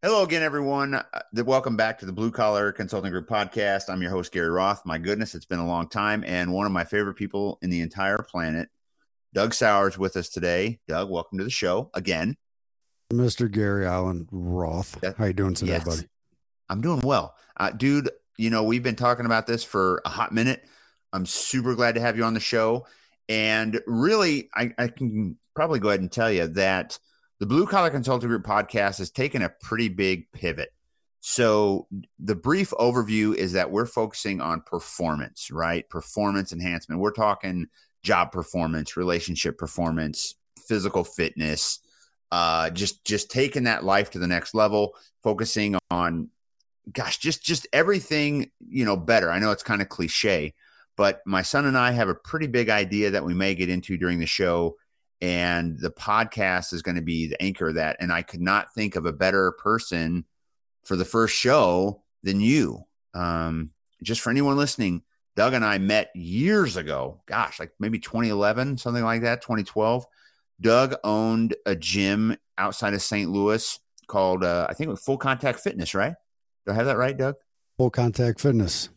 Hello again, everyone. Uh, welcome back to the Blue Collar Consulting Group podcast. I'm your host, Gary Roth. My goodness, it's been a long time. And one of my favorite people in the entire planet, Doug Sauer's, with us today. Doug, welcome to the show again. Mr. Gary Allen Roth. How you doing today, yes. buddy? I'm doing well. Uh, dude, you know, we've been talking about this for a hot minute. I'm super glad to have you on the show. And really, I, I can probably go ahead and tell you that – the Blue Collar Consulting Group podcast has taken a pretty big pivot. So, the brief overview is that we're focusing on performance, right? Performance enhancement. We're talking job performance, relationship performance, physical fitness, uh, just just taking that life to the next level, focusing on, gosh, just just everything you know better. I know it's kind of cliche, but my son and I have a pretty big idea that we may get into during the show and the podcast is going to be the anchor of that and i could not think of a better person for the first show than you. Um, just for anyone listening doug and i met years ago gosh like maybe 2011 something like that 2012 doug owned a gym outside of st louis called uh, i think full contact fitness right? Do i have that right doug? Full contact fitness.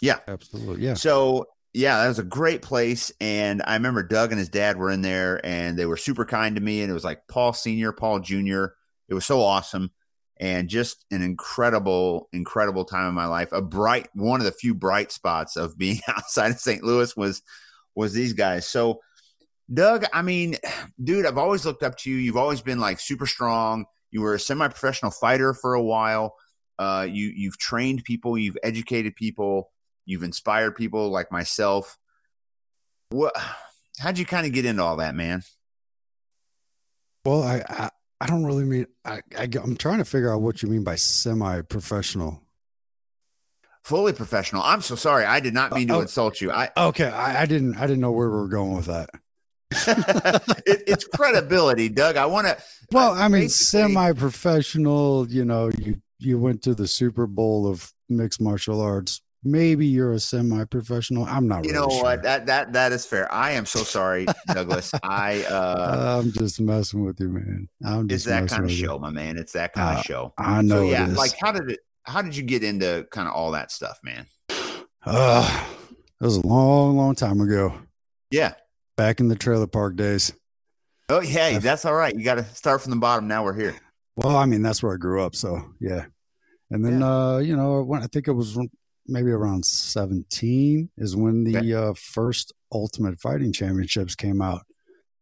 Yeah. Absolutely yeah. So yeah, that was a great place. And I remember Doug and his dad were in there and they were super kind to me. And it was like Paul Sr., Paul Jr. It was so awesome and just an incredible, incredible time in my life. A bright, one of the few bright spots of being outside of St. Louis was was these guys. So, Doug, I mean, dude, I've always looked up to you. You've always been like super strong. You were a semi-professional fighter for a while. Uh, you you've trained people, you've educated people You've inspired people like myself. What? How'd you kind of get into all that, man? Well, I I, I don't really mean I, I I'm trying to figure out what you mean by semi-professional. Fully professional. I'm so sorry. I did not mean to uh, insult you. I okay. I, I didn't. I didn't know where we were going with that. it, it's credibility, Doug. I want to. Well, I mean, semi-professional. You know, you you went to the Super Bowl of mixed martial arts maybe you're a semi-professional. I'm not. You really know sure. what? That that that is fair. I am so sorry, Douglas. I uh, I'm just messing with you, man. I'm just. It's that kind of show, you. my man. It's that kind uh, of show. I know. So, yeah. Like, how did it? How did you get into kind of all that stuff, man? Uh, it was a long, long time ago. Yeah. Back in the trailer park days. Oh, yeah, that's all right. You got to start from the bottom. Now we're here. Well, I mean, that's where I grew up. So, yeah. And then, yeah. uh, you know, when I think it was maybe around 17 is when the okay. uh, first Ultimate Fighting Championships came out.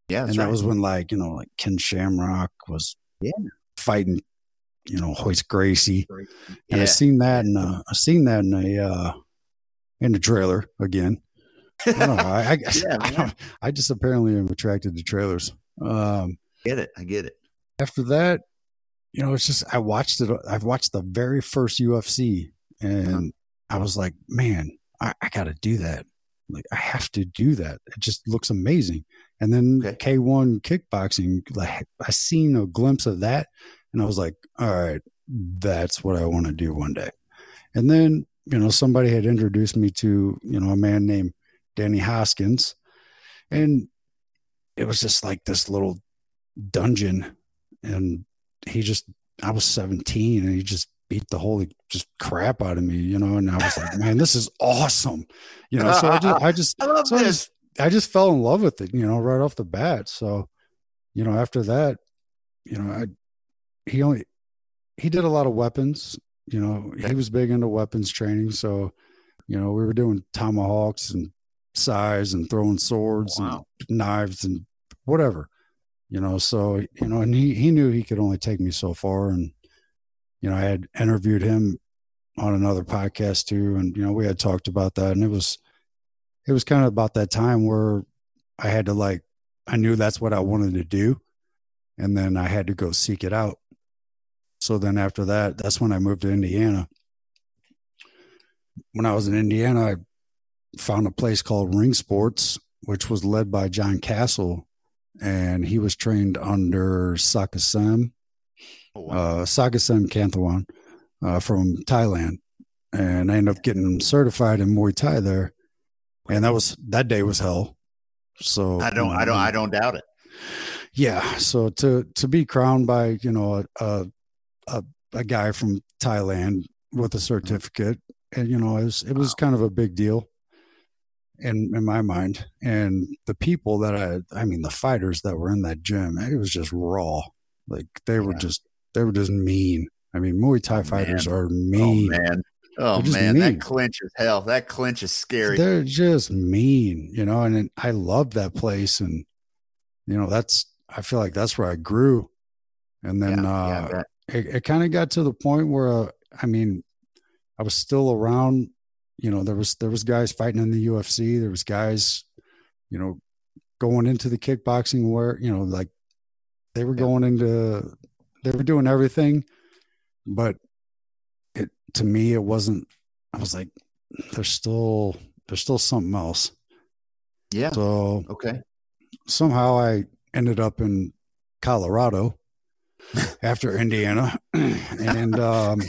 Yeah, and that right. was when like you know like Ken Shamrock was yeah fighting, you know Royce Gracie, and I seen that in uh, I seen that in a uh, in the trailer again. I don't know. I, I, yeah, I, I, just apparently am attracted to trailers. Um, get it? I get it. After that, you know, it's just I watched it. I've watched the very first UFC, and uh-huh. I was like, man, I, I got to do that. Like, I have to do that. It just looks amazing. And then okay. K1 kickboxing, like, I seen a glimpse of that, and I was like, all right, that's what I want to do one day. And then, you know, somebody had introduced me to, you know, a man named Danny Hoskins. And it was just like this little dungeon. And he just, I was 17 and he just beat the holy just crap out of me, you know. And I was like, man, this is awesome, you know. So I just, I just, I so. I just, I just fell in love with it, you know, right off the bat. So, you know, after that, you know, I, he only, he did a lot of weapons, you know, he was big into weapons training. So, you know, we were doing tomahawks and sais and throwing swords wow. and knives and whatever, you know. So, you know, and he, he knew he could only take me so far. And, you know, I had interviewed him on another podcast too, and you know, we had talked about that, and it was it was kind of about that time where I had to like I knew that's what I wanted to do, and then I had to go seek it out. So then after that, that's when I moved to Indiana. When I was in Indiana, I found a place called Ring Sports, which was led by John Castle, and he was trained under Sakasem oh, wow. uh, Sagasem Kanthawan uh, from Thailand, and I ended up getting certified in Muay Thai there, and that was that day was hell. So I don't, I don't, I don't doubt it. Yeah. So to to be crowned by you know a a, a guy from Thailand with a certificate, and you know, it was it was wow. kind of a big deal in in my mind. And the people that I, I mean, the fighters that were in that gym, it was just raw. Like they were just they were just mean. I mean, Muay Thai oh, fighters man. are mean. Oh man. Oh man, mean. that clinch is hell. That clinch is scary. They're just mean, you know. And I love that place, and you know, that's I feel like that's where I grew. And then yeah, uh, yeah, it, it kind of got to the point where, uh, I mean, I was still around. You know, there was there was guys fighting in the UFC. There was guys, you know, going into the kickboxing where you know, like they were going into, they were doing everything, but it to me it wasn't. I was like, there's still there's still something else. Yeah. So okay. Somehow I ended up in Colorado after Indiana, and um,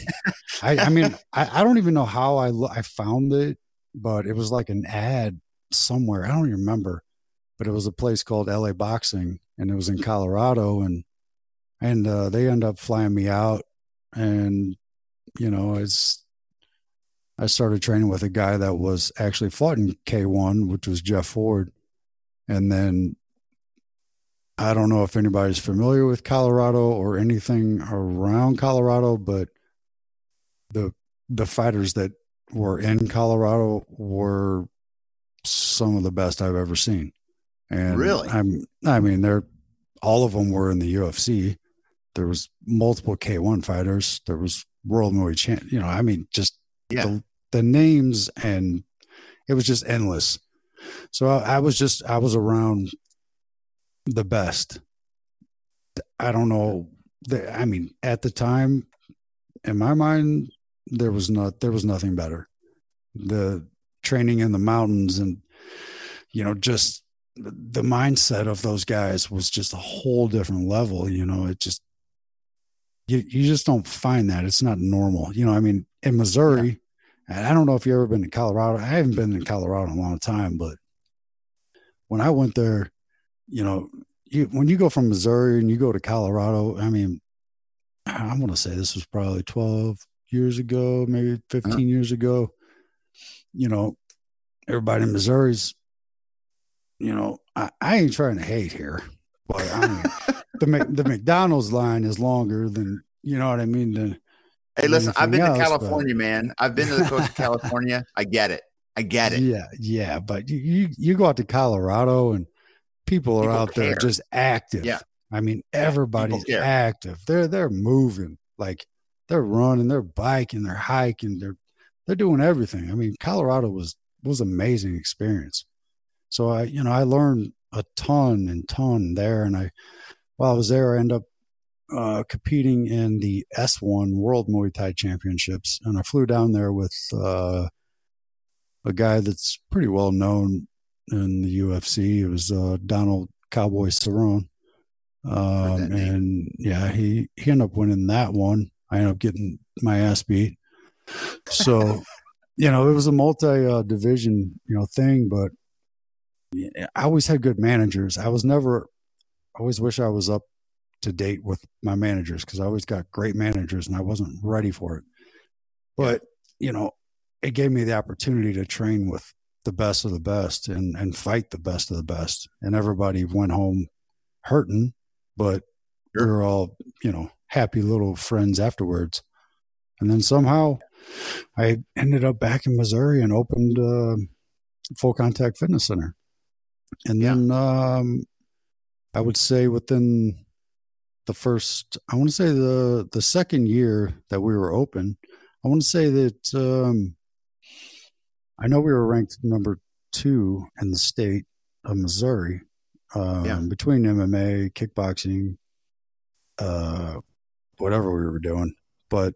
I, I, mean, I, I, don't even know how I I found it, but it was like an ad somewhere. I don't even remember, but it was a place called LA Boxing, and it was in Colorado, and and uh, they end up flying me out, and you know, it's I started training with a guy that was actually fought in K1, which was Jeff Ford, and then I don't know if anybody's familiar with Colorado or anything around Colorado, but the the fighters that were in Colorado were some of the best I've ever seen. And really, I'm I mean they're all of them were in the UFC. There was multiple K1 fighters. There was World Muay Champ. You know, I mean, just yeah. the, the names and it was just endless. So I, I was just I was around the best. I don't know. I mean, at the time, in my mind, there was not there was nothing better. The training in the mountains and you know just the mindset of those guys was just a whole different level. You know, it just you you just don't find that. It's not normal. You know, I mean, in Missouri, yeah. I don't know if you've ever been to Colorado. I haven't been in Colorado in a long time, but when I went there, you know, you, when you go from Missouri and you go to Colorado, I mean, I'm going to say this was probably 12 years ago, maybe 15 uh-huh. years ago. You know, everybody in Missouri's, you know, I, I ain't trying to hate here, but I mean, the the McDonald's line is longer than you know what I mean. Than, hey, listen, I've been else, to California, but... man. I've been to the coast of California. I get it. I get it. Yeah, yeah, but you you go out to Colorado and people are people out care. there just active. Yeah. I mean, everybody's active. They're they're moving. Like they're running, they're biking, they're hiking, they're they're doing everything. I mean, Colorado was was amazing experience. So I, you know, I learned a ton and ton there. And I while I was there, I ended up uh, competing in the S1 World Muay Thai Championships. And I flew down there with uh, a guy that's pretty well known in the UFC. It was uh, Donald Cowboy Cerrone. Um, and yeah, he, he ended up winning that one. I ended up getting my ass beat. So, you know, it was a multi uh, division, you know, thing, but I always had good managers. I was never, I always wish I was up to date with my managers because I always got great managers and I wasn't ready for it. But, you know, it gave me the opportunity to train with the best of the best and and fight the best of the best. And everybody went home hurting, but sure. we were all you know happy little friends afterwards. And then somehow I ended up back in Missouri and opened uh, Full Contact Fitness Center. And yeah. then um, I would say within the first, I want to say the the second year that we were open, I want to say that um, I know we were ranked number two in the state of Missouri um, yeah. between MMA, kickboxing, uh, whatever we were doing. But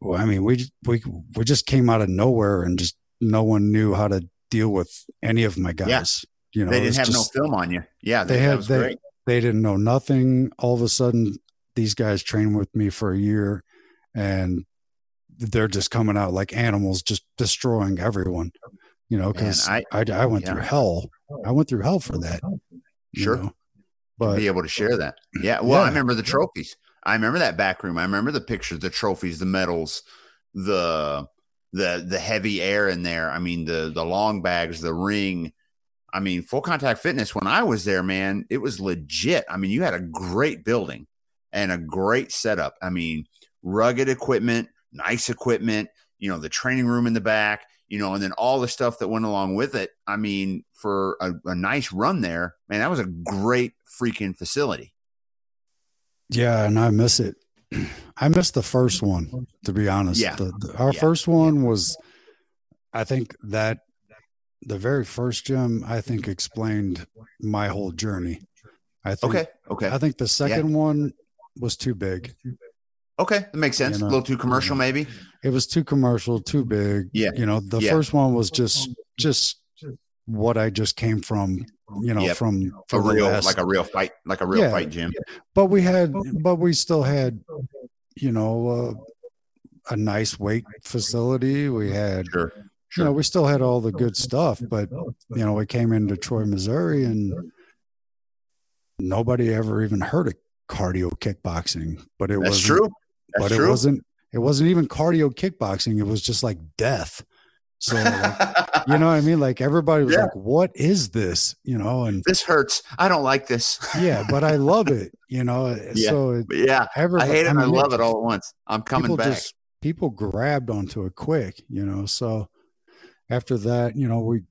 well, I mean, we we we just came out of nowhere and just no one knew how to deal with any of my guys. You know, they didn't have just, no film on you. Yeah, they, they had they, great. they didn't know nothing. All of a sudden, these guys trained with me for a year, and they're just coming out like animals, just destroying everyone. You know, because I, I, I went yeah. through hell. I went through hell for that. Sure, know? but be able to share that. Yeah. Well, yeah. I remember the trophies. I remember that back room. I remember the pictures, the trophies, the medals, the the the heavy air in there. I mean, the the long bags, the ring. I mean, full contact fitness. When I was there, man, it was legit. I mean, you had a great building and a great setup. I mean, rugged equipment, nice equipment. You know, the training room in the back. You know, and then all the stuff that went along with it. I mean, for a, a nice run there, man, that was a great freaking facility. Yeah, and I miss it. I missed the first one, to be honest. Yeah. The, the- our Yeah. first one was, I think that the very first gym, I think, explained my whole journey. I think, Okay. Okay. I think the second one was too big. Okay. That makes sense. You know, a little too commercial, maybe. It was too commercial, too big. Yeah. You know, the Yeah. first one was just, just what I just came from, you know, Yep. from, A from the real, last- like a real fight, like a real Yeah. fight gym. but we had but we still had you know uh, a nice weight facility we had Sure. You know we still had all the good stuff but you know we came into troy missouri and nobody ever even heard of cardio kickboxing but it was true. That's but it true. wasn't it wasn't even cardio kickboxing it was just like death so like, you know what i mean like everybody was Yeah. like what is this you know and this hurts. I don't like this. yeah but i love it you know Yeah. so it, yeah. I hate it I mean, love it all at once. I'm coming people back. just people grabbed onto it quick, you know. So after that, you know, we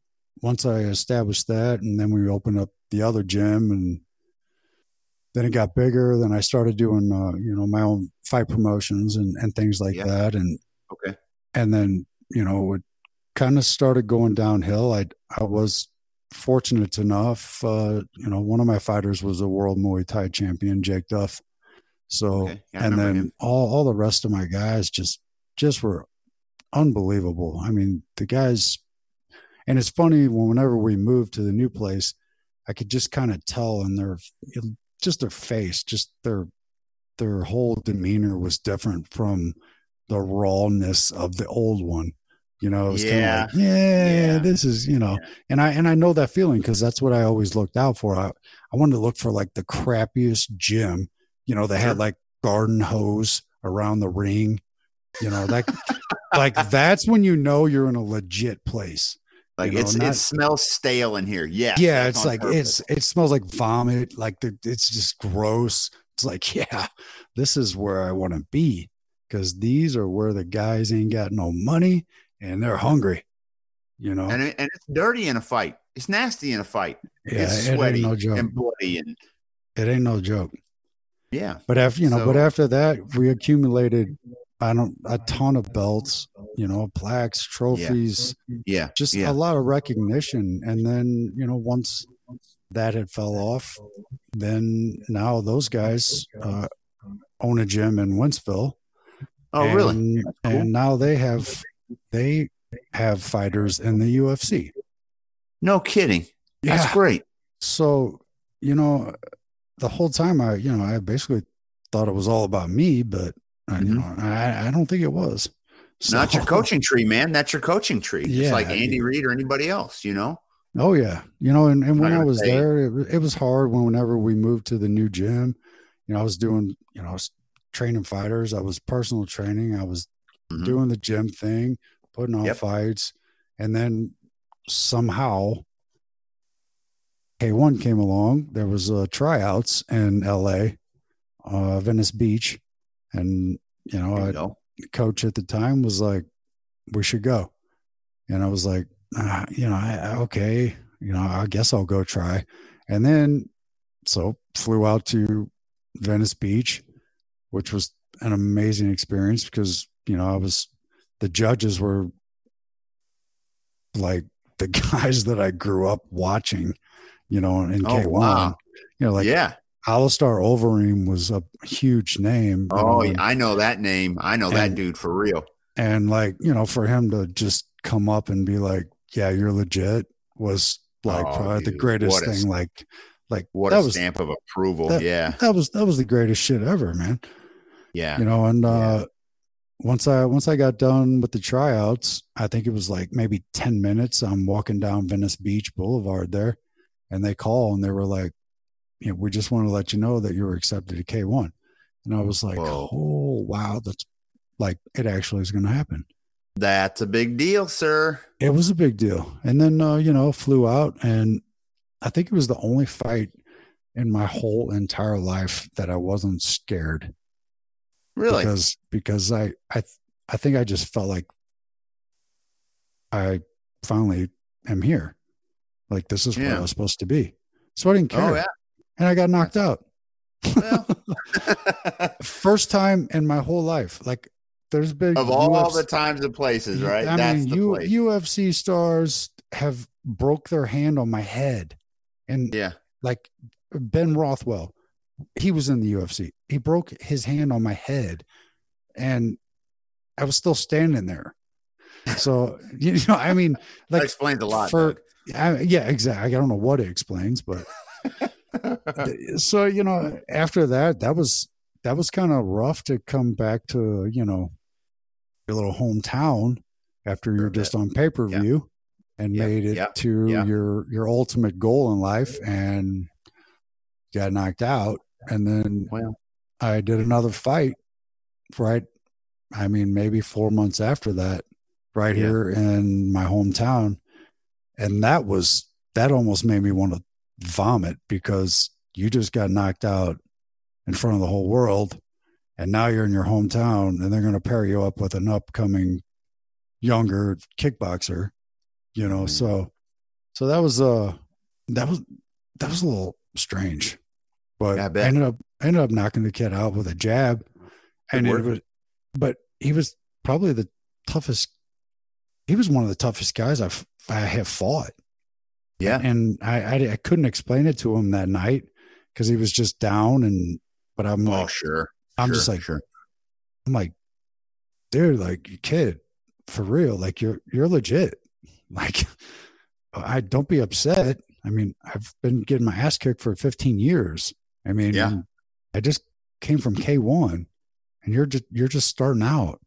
once I established that, and then we opened up the other gym, and then it got bigger. Then I started doing, uh, you know, my own fight promotions and and things like Yeah. that, and okay. and then you know it kind of started going downhill. I I was fortunate enough, uh, you know, one of my fighters was a world Muay Thai champion, Jake Duff. So Okay. Yeah, and then him. all all the rest of my guys just just were unbelievable. I mean, the guys, and it's funny whenever we moved to the new place, I could just kind of tell in their just their face, just their their whole demeanor was different from the rawness of the old one. You know, it was kind Yeah. of like, yeah, Yeah. this is, you know, and I and I know that feeling because that's what I always looked out for. I, I wanted to look for like the crappiest gym, you know, they had like garden hose around the ring, you know, like like that's when you know you're in a legit place. Like you know, it's not- it smells stale in here. Yeah. yeah, it's like purpose. it's it smells like vomit, like the, it's just gross. It's like, yeah, this is where I want to be because these are where the guys ain't got no money and they're hungry. You know, and it, and it's dirty in a fight. It's nasty in a fight. yeah, it's it ain't sweaty no joke. and bloody and It ain't no joke. yeah. But after you know, but after that, we accumulated I don't a ton of belts, you know, plaques, trophies, Yeah. just yeah. a lot of recognition. And then, you know, once that had fell off, then now those guys uh, own a gym in Wentzville. oh, really? Cool. and now they have they have fighters in the UFC. No kidding. That's great. So, you know, the whole time I, you know, I basically thought it was all about me, but I, you Mhm. know, I, I don't think it was. Not your coaching tree, man. That's your coaching tree. Yeah, like I Andy mean- Reid or anybody else, you know? Oh yeah, you know, and, and when I was there, it, it was hard. When whenever we moved to the new gym, you know, I was doing, you know, I was training fighters. I was personal training. I was Mhm. doing the gym thing, putting on Yep. fights, and then somehow K1 came along. There was uh, tryouts in LA, uh, Venice Beach, and you know, I, go. coach at the time was like, "We should go," and I was like, ah, "You know, I, I- okay, you know, I guess I'll go try." And then, so flew out to Venice Beach, which was an amazing experience because you know I was the judges were like the guys that I grew up watching, you know, in Oh, K1. wow. You know, like yeah. Alistair Overeem was a huge name. Oh, know, and- I know that name. I know that dude for real. and like you know for him to just come up and be like yeah you're legit was like Oh, probably the greatest a thing like like What that a was stamp of approval. that- yeah. that was that was the greatest shit ever man Yeah. you know and Yeah. uh once i once i got done with the tryouts i think it was like maybe 10 minutes i'm walking down venice beach boulevard there and they call and they were like you know we just want to let you know that you were accepted to k1 and I was like, Whoa. oh wow, that's like it actually is going to happen. That's a big deal, sir. It was a big deal, and then uh, you know flew out, and I think it was the only fight in my whole entire life that I wasn't scared Really? because because I I I think I just felt like I finally am here. Like this is where I was supposed to be. So I didn't care. oh yeah. And I got knocked out. Well. First time in my whole life. Like there's been of all UFC the times and places, right? I That's mean, the U. UFC stars have broke their hand on my head. And yeah. like Ben Rothwell, he was in the UFC. He broke his hand on my head, and I was still standing there. So you know, I mean, that like explains a lot. for I, yeah, exactly. I don't know what it explains, but. so you know, after that, that was that was kind of rough to come back to you know your little hometown after you're just on pay per view and Yep, made it yep, to your your ultimate goal in life and got knocked out, and then well, I did another fight, right? I mean, maybe four months after that, right Yeah. here in my hometown. And that was, that almost made me want to vomit because you just got knocked out in front of the whole world. And now you're in your hometown and they're going to pair you up with an upcoming younger kickboxer, you know? Mhm. So, so that was, uh, that was, that was a little strange, but Yeah, I I, ended up, I ended up knocking the kid out with a jab and it was, but he was probably the toughest. He was one of the toughest guys I've I have fought, yeah. and I I, I couldn't explain it to him that night because he was just down and. But I'm Oh, like, sure. I'm sure, just like, sure. I'm like, dude, like you kid, for real, like you're you're legit. Like, I don't be upset. I mean, I've been getting my ass kicked for 15 years. I mean, Yeah. I just came from K1, and you're just you're just starting out.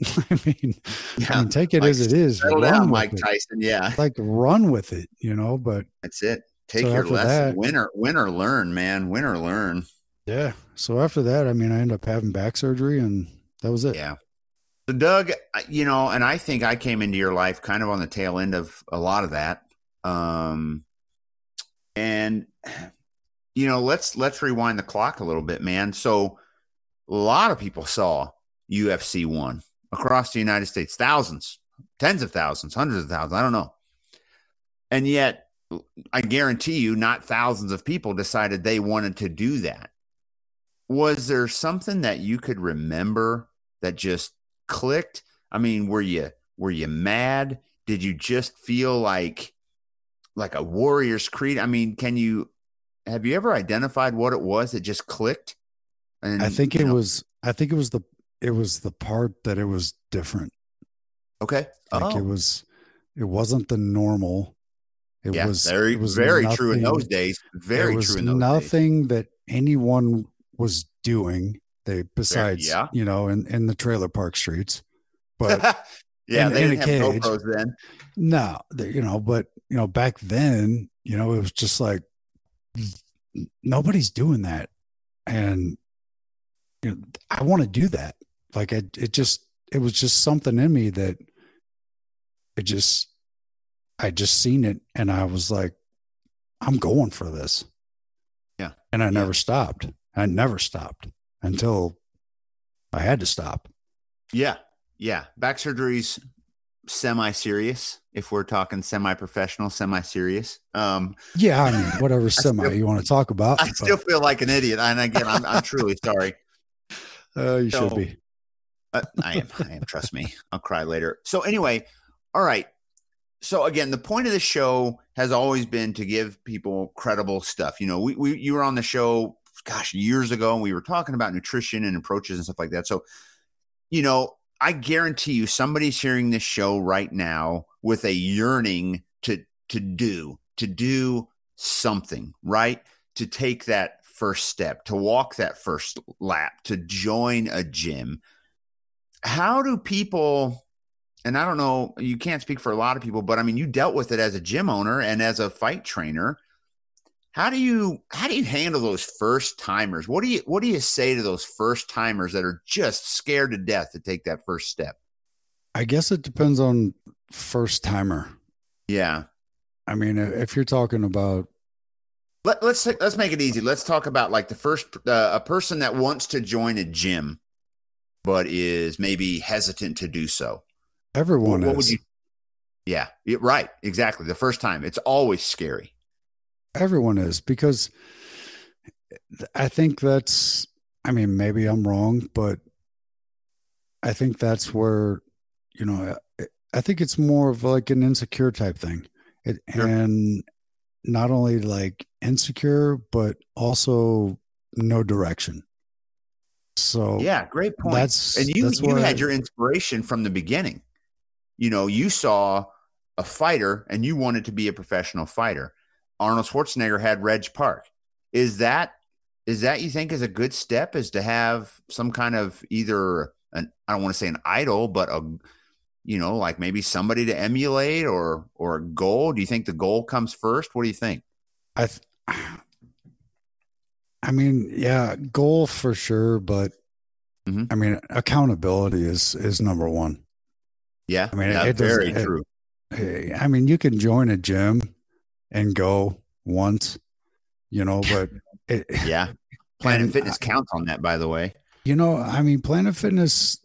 I mean, I Yeah. mean, take it Like, as it is. Settle down, Mike it. Tyson. Yeah. Like run with it, you know. But That's it. Take So your lesson. that- win or win or learn, man. Win or learn. yeah. So after that, I mean, I ended up having back surgery, and that was it. Yeah. So, Doug, you know, and I think I came into your life kind of on the tail end of a lot of that. Um, and you know, let's let's rewind the clock a little bit, man. So, a lot of people saw UFC one across the United States, thousands, tens of thousands, hundreds of thousands. I don't know, and yet, I guarantee you, not thousands of people decided they wanted to do that. Was there something that you could remember that just clicked? I mean, were you were you mad? Did you just feel like like a warrior's creed? I mean, can you have you ever identified what it was that just clicked? And I think it know- was. I think it was the. It was the part that it was different. okay. Like oh, it was. It wasn't the normal. It yeah, was very it was very true in those days. Very true in those days. nothing that anyone was doing they besides yeah. you know in, in the trailer park streets but yeah, in- they in didn't have. GoPros then. no the- you know but you know back then you know it was just like nobody's doing that and you know i want to do that like it, it just it was just something in me that it just i just seen it and i was like i'm going for this Yeah. and i Yeah. never stopped i never stopped until i had to stop Yeah, yeah. Back surgery's semi-serious. If we're talking semi-professional, semi-serious. Um, yeah i mean whatever semi still- you want to talk about I still feel like an idiot, and again, I'm, I'm truly sorry. uh, you so- should be Uh, I am. I am. Trust me. I'll cry later. So anyway, all right. So again, the point of the show has always been to give people credible stuff. You know, we, we you were on the show, gosh, years ago, and we were talking about nutrition and approaches and stuff like that. So, you know, I guarantee you, somebody's hearing this show right now with a yearning to to do to do something, right? To take that first step, to walk that first lap, to join a gym how do people and i don't know you can't speak for a lot of people but i mean you dealt with it as a gym owner and as a fight trainer how do you how do you handle those first timers? What do you what do you say to those first timers that are just scared to death to take that first step? I guess it depends on first timer. Yeah. I mean, if you're talking about Let, let's let's make it easy. Let's talk about like the first uh, a person that wants to join a gym, but is maybe hesitant to do so. everyone What, what is, you? Yeah, yeah, right. Exactly. The first time, it's always scary. everyone is because I think that's. I mean, maybe I'm wrong, but I think that's where you know. I, I think it's more of like an insecure type thing, it, Sure. and not only like insecure, but also no direction. So Yeah, great point. that's and you that's you had your inspiration from the beginning. You know, you saw a fighter and you wanted to be a professional fighter. Arnold Schwarzenegger had Reg Park. Is that is that you think is a good step? Is to have some kind of either an I don't want to say an idol, but a you know, like maybe somebody to emulate or or a goal. Do you think the goal comes first? What do you think? I th- I mean, yeah, goal for sure, but Mhm. I mean, accountability is is number one. Yeah, I mean, it- that's it doesn't- very it- true. I mean, you can join a gym and go once, you know, but it, Yeah, Planet and Fitness counts on that, by the way. you know, I mean, Planet Fitness,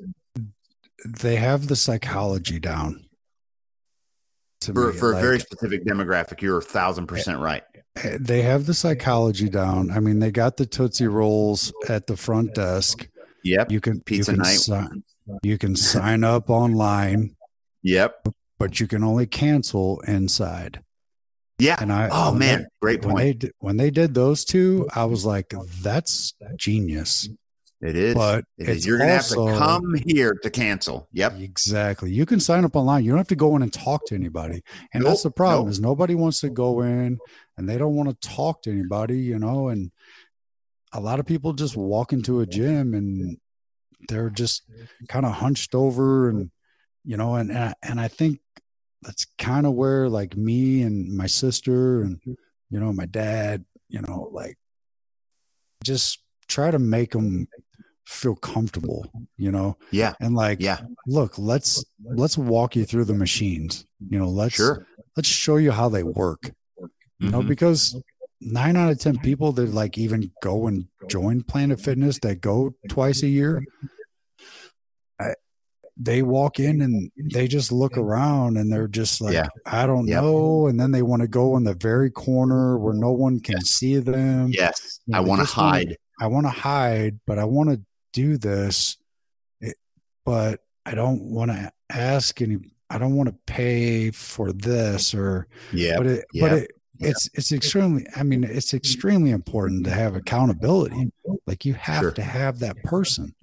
they have the psychology down. For, me, for a very specific demographic, you're a thousand percent right. They have the psychology down. I mean, they got the Tootsie Rolls at the front desk. Yep. You can Pizza you can night. Sign, you can sign up online, Yep. but you can only cancel inside. Yeah. And I Oh man, they- great when point. they when they did those two, I was like, that's genius. it is. But It is. You're gonna also, have to come here to cancel. Yep. Exactly. You can sign up online. You don't have to go in and talk to anybody. And that's the problem nope. is nobody wants to go in and they don't want to talk to anybody, you know, and a lot of people just walk into a gym and they're just kind of hunched over and you know and and I, and I think that's kind of where like me and my sister and you know my dad, you know, like just try to make them feel comfortable, you know, Yeah. and like Yeah. look let's let's walk you through the machines you know let's Sure. let's show you how they work you know Mhm. because nine out of ten people that like even go and join planet fitness that go twice a year I, they walk in and they just look around and they're just like Yeah. i don't Yep. know and then they want to go in the very corner where no one can see them Yes. You know, I want to just wanna- hide. I want to hide, but I want to do this. It, but I don't want to ask any. I don't want to pay for this or. Yeah. But it. yeah, But it. It's it's extremely. I mean, it's extremely important to have accountability. Like you have Sure. to have that person.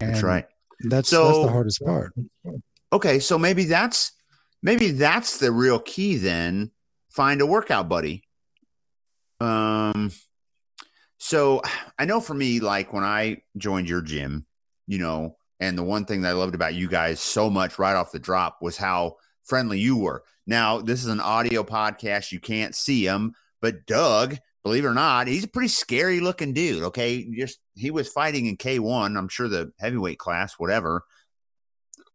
That's right. That's that's So- the hardest part. Okay. So maybe that's maybe that's the real key then. Find a workout buddy. Um so I know for me, like when I joined your gym, you know, and the one thing that I loved about you guys so much right off the drop was how friendly you were. Now, this is an audio podcast. You can't see him, but Doug, believe it or not, he's a pretty scary looking dude. Okay. Just he was fighting in K1, I'm sure the heavyweight class, whatever.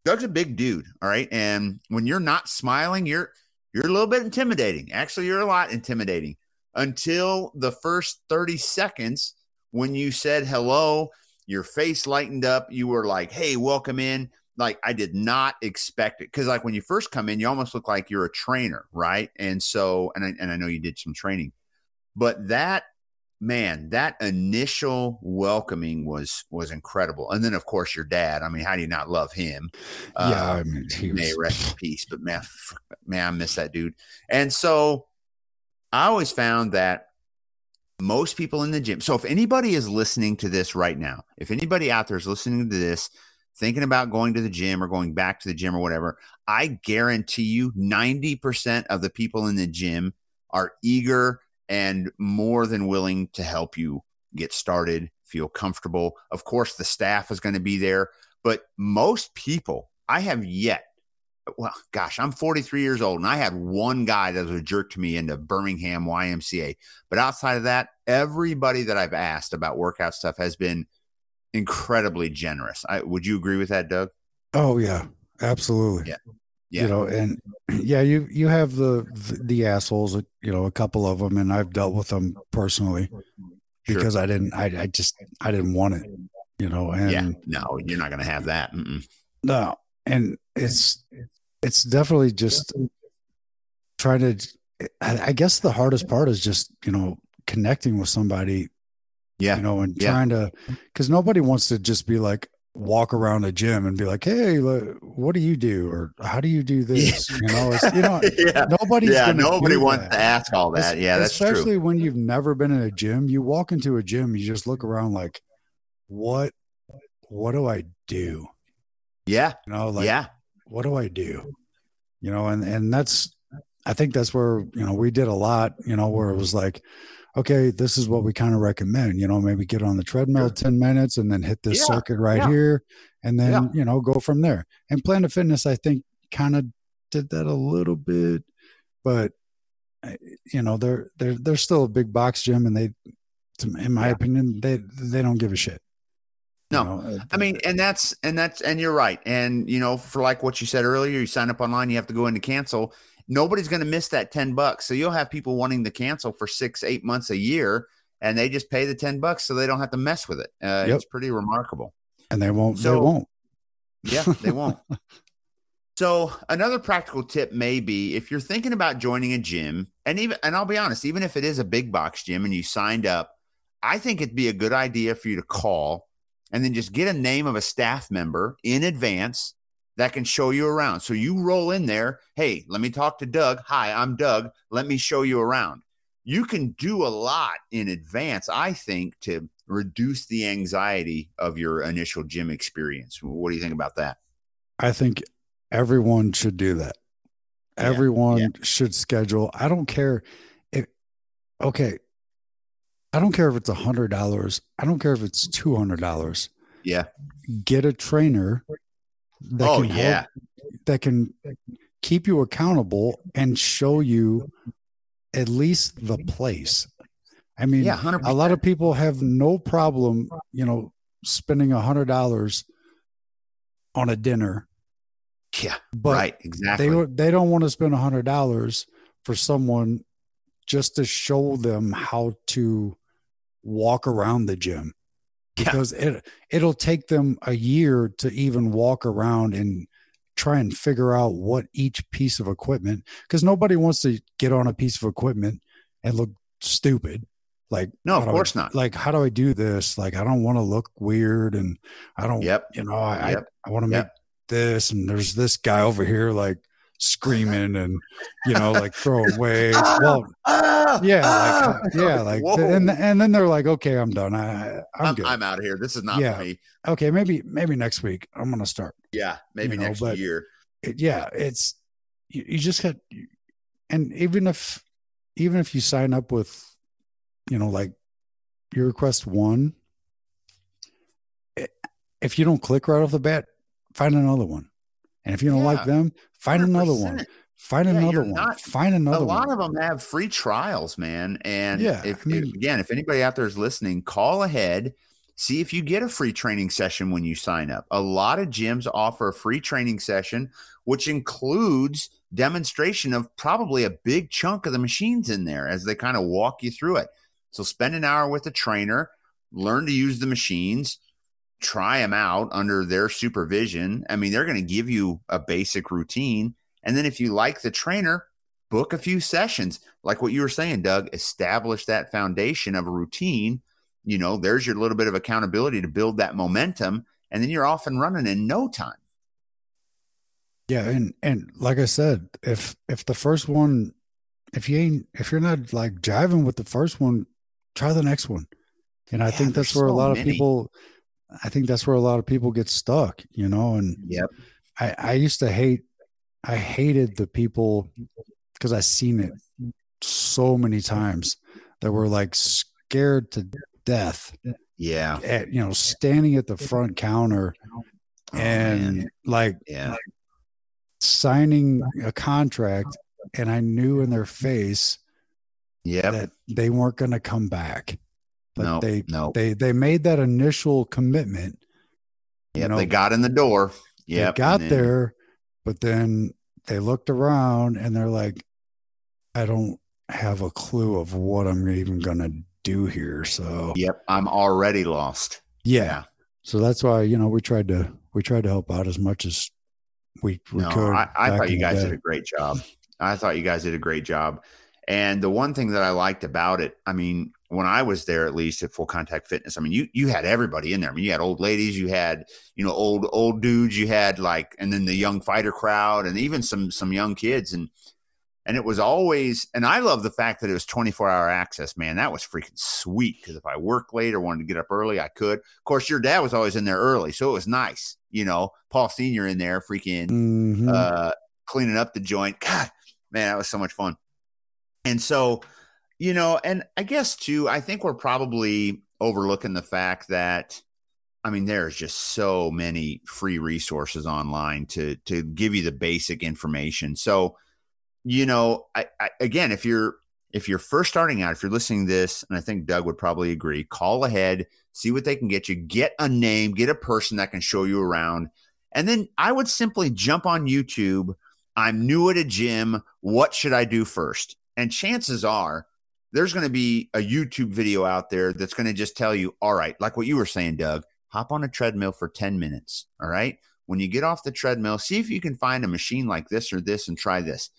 Doug's a big dude. All right. And when you're not smiling, you're you're a little bit intimidating. Actually, you're a lot intimidating until the first 30 seconds when you said hello, your face lightened up. You were like, hey, welcome in. Like, I did not expect it. Cause, like, when you first come in, you almost look like you're a trainer. Right. And so, and I, and I know you did some training, but that, man, that initial welcoming was, was incredible. And then, of course, your dad. I mean, how do you not love him? yeah, Uh, I mean, he may was, rest in peace. But man, man, I miss that dude. And so I always found that most people in the gym. So if anybody is listening to this right now, if anybody out there is listening to this, thinking about going to the gym or going back to the gym or whatever, I guarantee you 90% of the people in the gym are eager and more than willing to help you get started, feel comfortable. Of course, the staff is going to be there, but most people, I have yet well, gosh, I'm 43 years old and I had one guy that was a jerk to me into Birmingham YMCA. But outside of that, everybody that I've asked about workout stuff has been incredibly generous. I, would you agree with that, Doug? Oh yeah, absolutely. Yeah. Yeah. You know, and yeah, you you have the the, assholes, uh, you know, a couple of them, and I've dealt with them personally because sure. I didn't, I, I just, I didn't want it, you know. And yeah, no, you're not going to have that. Mm-mm. No, and it's it's definitely just trying to. I guess the hardest part is just you know connecting with somebody yeah you know and yeah. trying to because nobody wants to just be like walk around a gym and be like hey what do you do or how do you do this yeah. you know it's you know yeah. nobody's yeah nobody wants that. to ask all that yeah that's especially true. when you've never been in a gym you walk into a gym you just look around like what what do i do yeah you know like yeah what do i do you know and and that's i think that's where you know we did a lot you know where it was like okay, this is what we kind of recommend. You know, maybe get on the treadmill sure. 10 minutes and then hit this yeah. circuit right yeah. here and then, yeah. you know, go from there. And Planet Fitness, I think, kind of did that a little bit, but you know, they're they're they're still a big box gym and they in my opinion, they they don't give a shit. No, you know, uh, I mean, and that's and that's and you're right. And you know, for like what you said earlier, you sign up online, you have to go in to cancel nobody's going to miss that 10 bucks. So you'll have people wanting to cancel for six, eight months a year, and they just pay the 10 bucks so they don't have to mess with it. Uh, yep. It's pretty remarkable. And they won't, so, they won't. Yeah, they won't. so another practical tip may be if you're thinking about joining a gym, and even, and I'll be honest, even if it is a big box gym and you signed up, I think it'd be a good idea for you to call and then just get a name of a staff member in advance that can show you around. So you roll in there, hey, let me talk to Doug. Hi, I'm Doug. Let me show you around. You can do a lot in advance, I think, to reduce the anxiety of your initial gym experience. What do you think about that? I think everyone should do that. Yeah, everyone yeah. should schedule. I don't care if okay. I don't care if it's a hundred dollars. I don't care if it's two hundred dollars. Yeah. Get a trainer that oh, can yeah. Help, that can keep you accountable and show you at least the place. I mean, yeah, 100%. a lot of people have no problem, you know, spending a hundred dollars on a dinner. Yeah, but right, exactly. They they don't want to spend a hundred dollars for someone just to show them how to walk around the gym because yeah. it it'll take them a year to even walk around and try and figure out what each piece of equipment because nobody wants to get on a piece of equipment and look stupid. Like no of course I, not. like how do i do this? Like i don't want to look weird and i don't yep. you know i yep. i, I want to make this and there's this guy over here like screaming and you know like throwing waves. Ah, well, ah, yeah, like, ah. yeah, like and and then they're like, okay, I'm done. I I'm, I'm, good. I'm out of here. This is not yeah. me. Okay, maybe maybe next week I'm gonna start. Yeah, maybe you know, next year. It, yeah, it's you, you just got, and even if even if you sign up with, you know, like your request one, eh, if you don't click right off the bat, find another one. And if you don't yeah, like them, find 100%. another one. Find yeah, another one. Not, find another. One. A lot one. of them have free trials, man. And yeah, if, I mean, if, again, if anybody out there is listening, call ahead. See if you get a free training session when you sign up. A lot of gyms offer a free training session, which includes demonstration of probably a big chunk of the machines in there as they kind of walk you through it. So spend an hour with a trainer, learn to use the machines, try them out under their supervision. I mean, they're going to give you a basic routine. And then if you like the trainer, book a few sessions. Like what you were saying, Doug, establish that foundation of a routine. You know, there's your little bit of accountability to build that momentum. And then you're off and running in no time. Yeah, and and like I said, if if the first one, if you ain't if you're not like jiving with the first one, try the next one. And I yeah, think that's where so a lot many. of people I think that's where a lot of people get stuck, you know. And yep, I, I used to hate, I hated the people because I seen it so many times that were like scared to death. Yeah, at, you know, standing at the front counter oh, and man. like, yeah. signing a contract, and I knew in their face Yep. that they weren't going to come back. But no. they no. they they made that initial commitment. you know, they got in the door. Yeah. they got there, but then they looked around and they're like, I don't have a clue of what I'm even going to do here. So Yep. I'm already lost. yeah. So that's why you know we tried to we tried to help out as much as we, we no, could. I, I thought you guys did a great job. I thought you guys did a great job. And the one thing that I liked about it, I mean, when I was there, at least at Full Contact Fitness, I mean, you you had everybody in there. I mean, you had old ladies, you had you know old old dudes, you had like, and then the young fighter crowd, and even some some young kids, and and it was always, and I love the fact that it was twenty four hour access. Man, that was freaking sweet. Because if I worked late or wanted to get up early, I could. Of course, your dad was always in there early, so it was nice. You know, Paul Senior in there, freaking Mhm. uh, cleaning up the joint. God, man, that was so much fun. And so, you know, and I guess too, I think we're probably overlooking the fact that, I mean, there's just so many free resources online to to give you the basic information. So, you know, I, I again, if you're if you're first starting out, if you're listening to this, and I think Doug would probably agree, call ahead, see what they can get you, get a name, get a person that can show you around. And then I would simply jump on YouTube. I'm new at a gym. What should I do first? And chances are there's going to be a YouTube video out there that's going to just tell you, all right, like what you were saying, Doug, hop on a treadmill for 10 minutes. All right. When you get off the treadmill, see if you can find a machine like this or this and try this.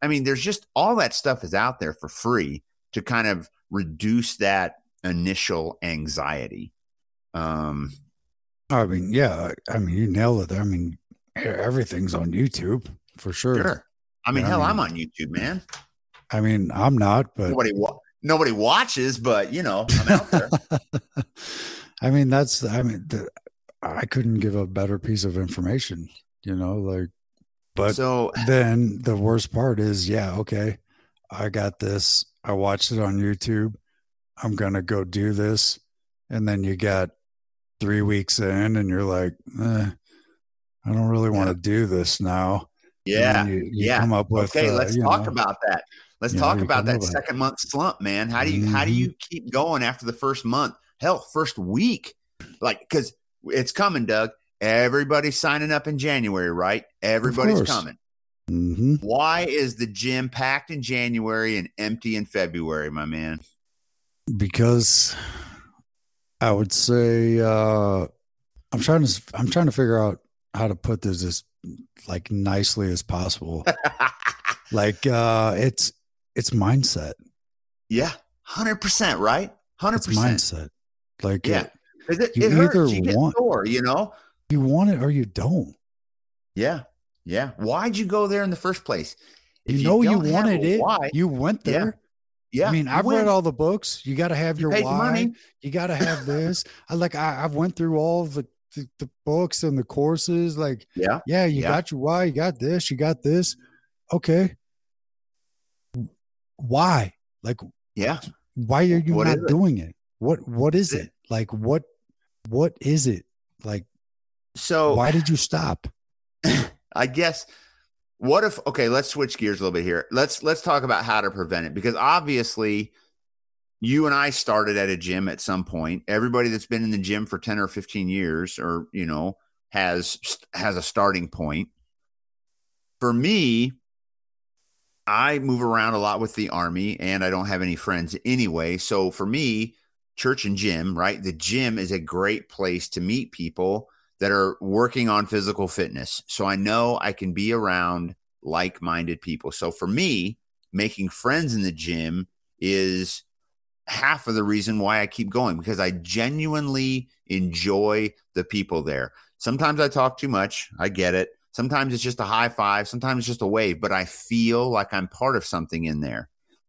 I mean, there's just all that stuff is out there for free to kind of reduce that initial anxiety. Um, I mean, yeah. I mean, you nailed it. I mean, everything's on YouTube for sure. sure. I mean, Yeah, I hell, mean- I'm on YouTube, man. I mean, I'm not, but Nobody, wa- nobody watches, but you know, I'm out there. I mean, that's, I mean, the, I couldn't give a better piece of information, you know, like, but so then the worst part is, yeah, okay, I got this. I watched it on YouTube. I'm going to go do this. And then you got three weeks in and you're like, eh, I don't really want to do this now. Yeah, You, you yeah. come up with, okay, uh, let's talk know, about that. Let's you talk about that with- second month slump, man. How do you how do Mhm. you keep going after the first month? Hell, first week, like because it's coming, Doug. Everybody's signing up in January, right? Everybody's coming. Mhm. Why is the gym packed in January and empty in February, my man? because I would say uh, I'm trying to I'm trying to figure out how to put this as like nicely as possible. like uh, it's it's mindset. yeah, hundred percent, right? Hundred percent. mindset. Like Yeah. It, You it hurts. either You want- sore, you know. you want it or you don't. Yeah, yeah. Why'd you go there in the first place? If you know you don't wanted it. Why? You went there. Yeah, I mean, I've went. read all the books. You got to have You your why. money. You got to have this. I like. I, I've went through all the, the the books and the courses. Like, Yeah, yeah, you Yeah. got your why. You got this. You got this. Okay. Why? Like, yeah. why are you What not is it? doing it? What What is It- it? Like, what What is it? Like, So why did you stop? I guess what if okay, let's switch gears a little bit here. Let's let's talk about how to prevent it because obviously you and I started at a gym at some point. Everybody that's been in the gym for 10 or 15 years or, you know, has has a starting point. For me, I move around a lot with the army and I don't have any friends anyway. So for me, church and gym, right? The gym is a great place to meet people that are working on physical fitness. So I know I can be around like minded people. So for me, making friends in the gym is half of the reason why I keep going because I genuinely enjoy the people there. Sometimes I talk too much. I get it. Sometimes it's just a high five. Sometimes it's just a wave, but I feel like I'm part of something in there.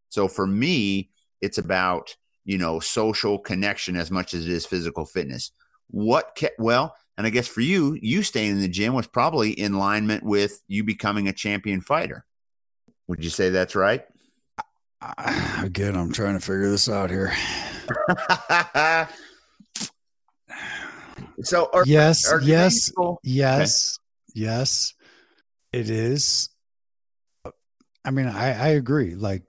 So for me, it's about, you know, social connection as much as it is physical fitness. What, ca- well, and I guess for you, you staying in the gym was probably in alignment with you becoming a champion fighter. Would you say that's right? I- Again, I'm trying to figure this out here. so, are, yes, are yes, people- yes, yes. it is. I mean, I, I agree. Like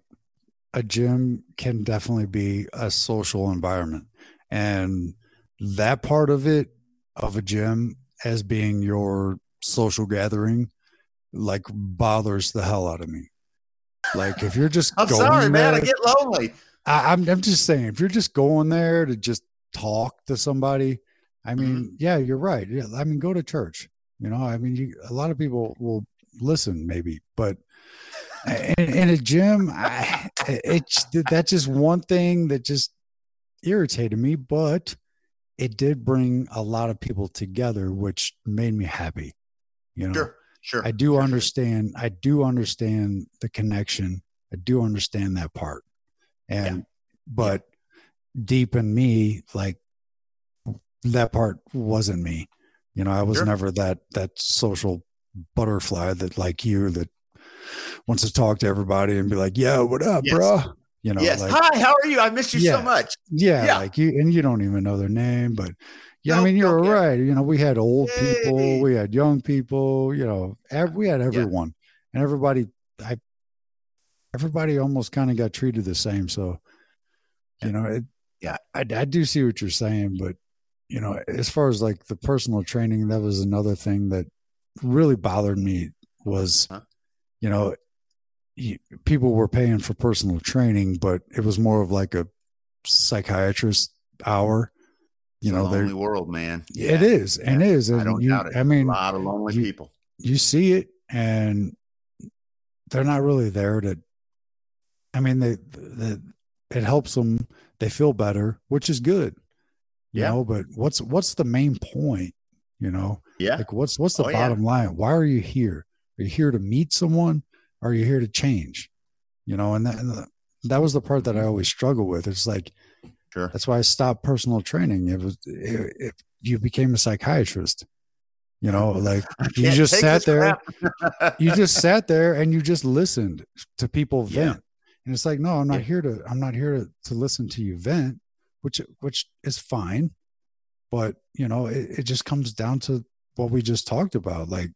a gym can definitely be a social environment. And that part of it, of a gym as being your social gathering, like bothers the hell out of me. Like if you're just I'm sorry, there, man, I get lonely. I, am I'm, I'm just saying, if you're just going there to just talk to somebody, I mean, mm-hmm. yeah, you're right. Yeah, I mean, go to church. You know, I mean, you, a lot of people will listen, maybe, but in, in a gym, I, it's that's just one thing that just irritated me, but it did bring a lot of people together, which made me happy. You know, sure, sure. I do sure, understand. Sure. I do understand the connection. I do understand that part, and yeah. but deep in me, like that part wasn't me. You know, I was sure. never that that social butterfly that like you that wants to talk to everybody and be like, "Yeah, what up, yes. bro?" You know, yes. Like, Hi, how are you? I miss you yeah, so much. Yeah, yeah, like you and you don't even know their name, but yeah, I mean, you're okay. right. You know, we had old hey. people, we had young people. You know, every, we had everyone, yeah. and everybody. I everybody almost kind of got treated the same. So, you know, it, yeah, I, I do see what you're saying, but you know, as far as like the personal training, that was another thing that really bothered me was, huh? you know, people were paying for personal training, but it was more of like a psychiatrist hour. You it's know, lonely world, man. Yeah. It is, and yeah. it is. And I don't you, doubt it. I mean, a lot of lonely you, people. You see it, and they're not really there to. I mean, they, they it helps them. They feel better, which is good. You yeah. know, but what's what's the main point? You know, yeah. Like what's what's the oh, bottom yeah. line? Why are you here? Are you here to meet someone? Or are you here to change? You know, and that, and the, that was the part that I mm-hmm. always struggle with. It's like, sure. That's why I stopped personal training. It was if you became a psychiatrist. You know, like you just sat there, you just sat there and you just listened to people vent. Yeah. And it's like, no, I'm not here to, I'm not here to, to listen to you vent, which, which is fine. But, you know, it, it just comes down to what we just talked about. Like,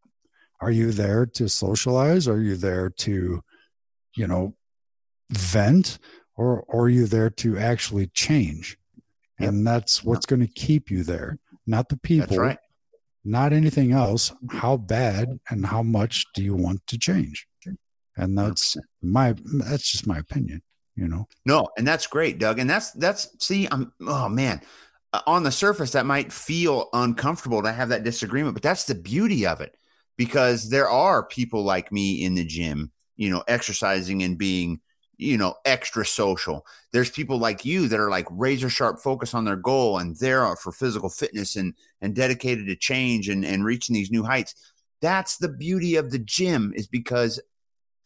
are you there to socialize? Are you there to, you know, vent? Or, or are you there to actually change? Yep. And that's what's going to keep you there, not the people, right. not anything else. How bad and how much do you want to change? And that's my, that's just my opinion, you know? No, and that's great, Doug. And that's, that's, see, I'm, oh man, uh, on the surface, that might feel uncomfortable to have that disagreement, but that's the beauty of it because there are people like me in the gym, you know, exercising and being, you know, extra social. There's people like you that are like razor sharp focus on their goal and they're for physical fitness and and dedicated to change and, and reaching these new heights. That's the beauty of the gym is because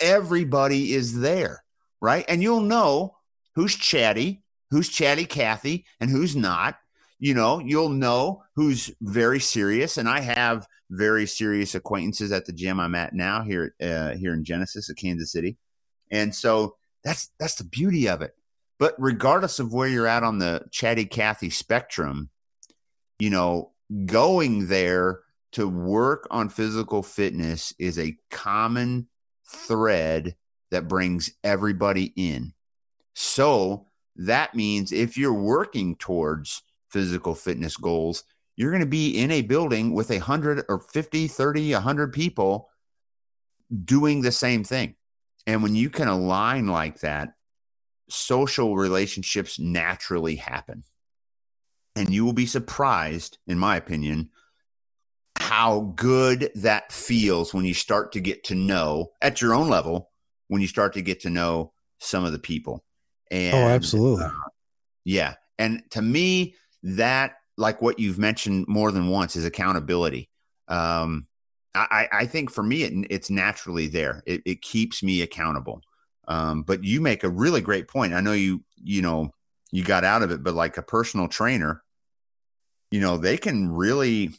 everybody is there, right? And you'll know who's chatty, who's chatty Cathy, and who's not you know, you'll know who's very serious. And I have very serious acquaintances at the gym I'm at now here uh, here in Genesis at Kansas City, and so that's that's the beauty of it. But regardless of where you're at on the chatty Cathy spectrum, you know, going there to work on physical fitness is a common thread that brings everybody in. So that means if you're working towards physical fitness goals, you're going to be in a building with a 100 or 50, 30, 100 people doing the same thing. And when you can align like that, social relationships naturally happen. And you will be surprised, in my opinion, how good that feels when you start to get to know at your own level, when you start to get to know some of the people. Oh, and, oh, absolutely. Uh, yeah. And to me, that like what you've mentioned more than once is accountability. Um, I, I think for me, it, it's naturally there. It, it keeps me accountable. Um, but you make a really great point. I know you, you know, you got out of it, but like a personal trainer, you know, they can really,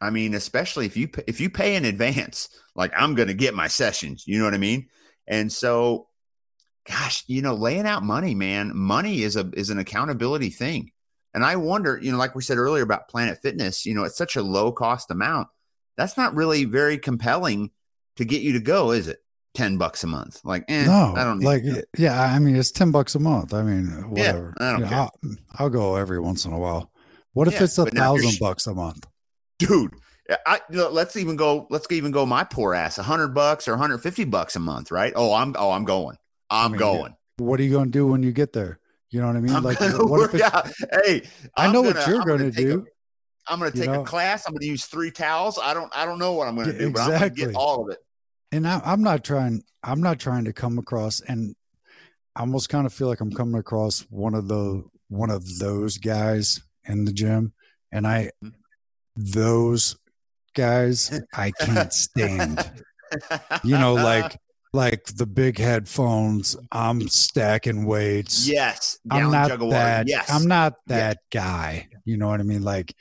I mean, especially if you, if you pay in advance, like I'm going to get my sessions, you know what I mean? And so, gosh, you know, laying out money, man, money is a, is an accountability thing. And I wonder, you know, like we said earlier about Planet Fitness, you know, it's such a low cost amount. That's not really very compelling to get you to go, is it? 10 bucks a month. Like, eh, no, I don't like, yeah, I mean, it's 10 bucks a month. I mean, Yeah, whatever. I don't You know, care. I'll, I'll go every once in a while. What if Yeah, it's a but now if you're thousand bucks a month? dude. I you know, let's even go. Let's even go my poor ass. A hundred bucks or 150 bucks a month, right? Oh, I'm oh I'm going. I'm mean, going. What are you going to do when you get there? You know what I mean? I'm like, what if out. Hey, I I'm know what gonna- you're I'm going to take a- do. I'm going to you take know? a class. I'm going to use three towels. I don't. I don't know what I'm going to do, but I'm going to get exactly. all of it. and I, I'm not trying. I'm not trying to come across, and I almost kind of feel like I'm coming across one of the one of those guys in the gym, and I hmm. those guys I can't stand. You know, like like the big headphones. I'm stacking weights. yes, I'm not jug of water. that. Yes, I'm not Yes. that guy. You know what I mean? Like,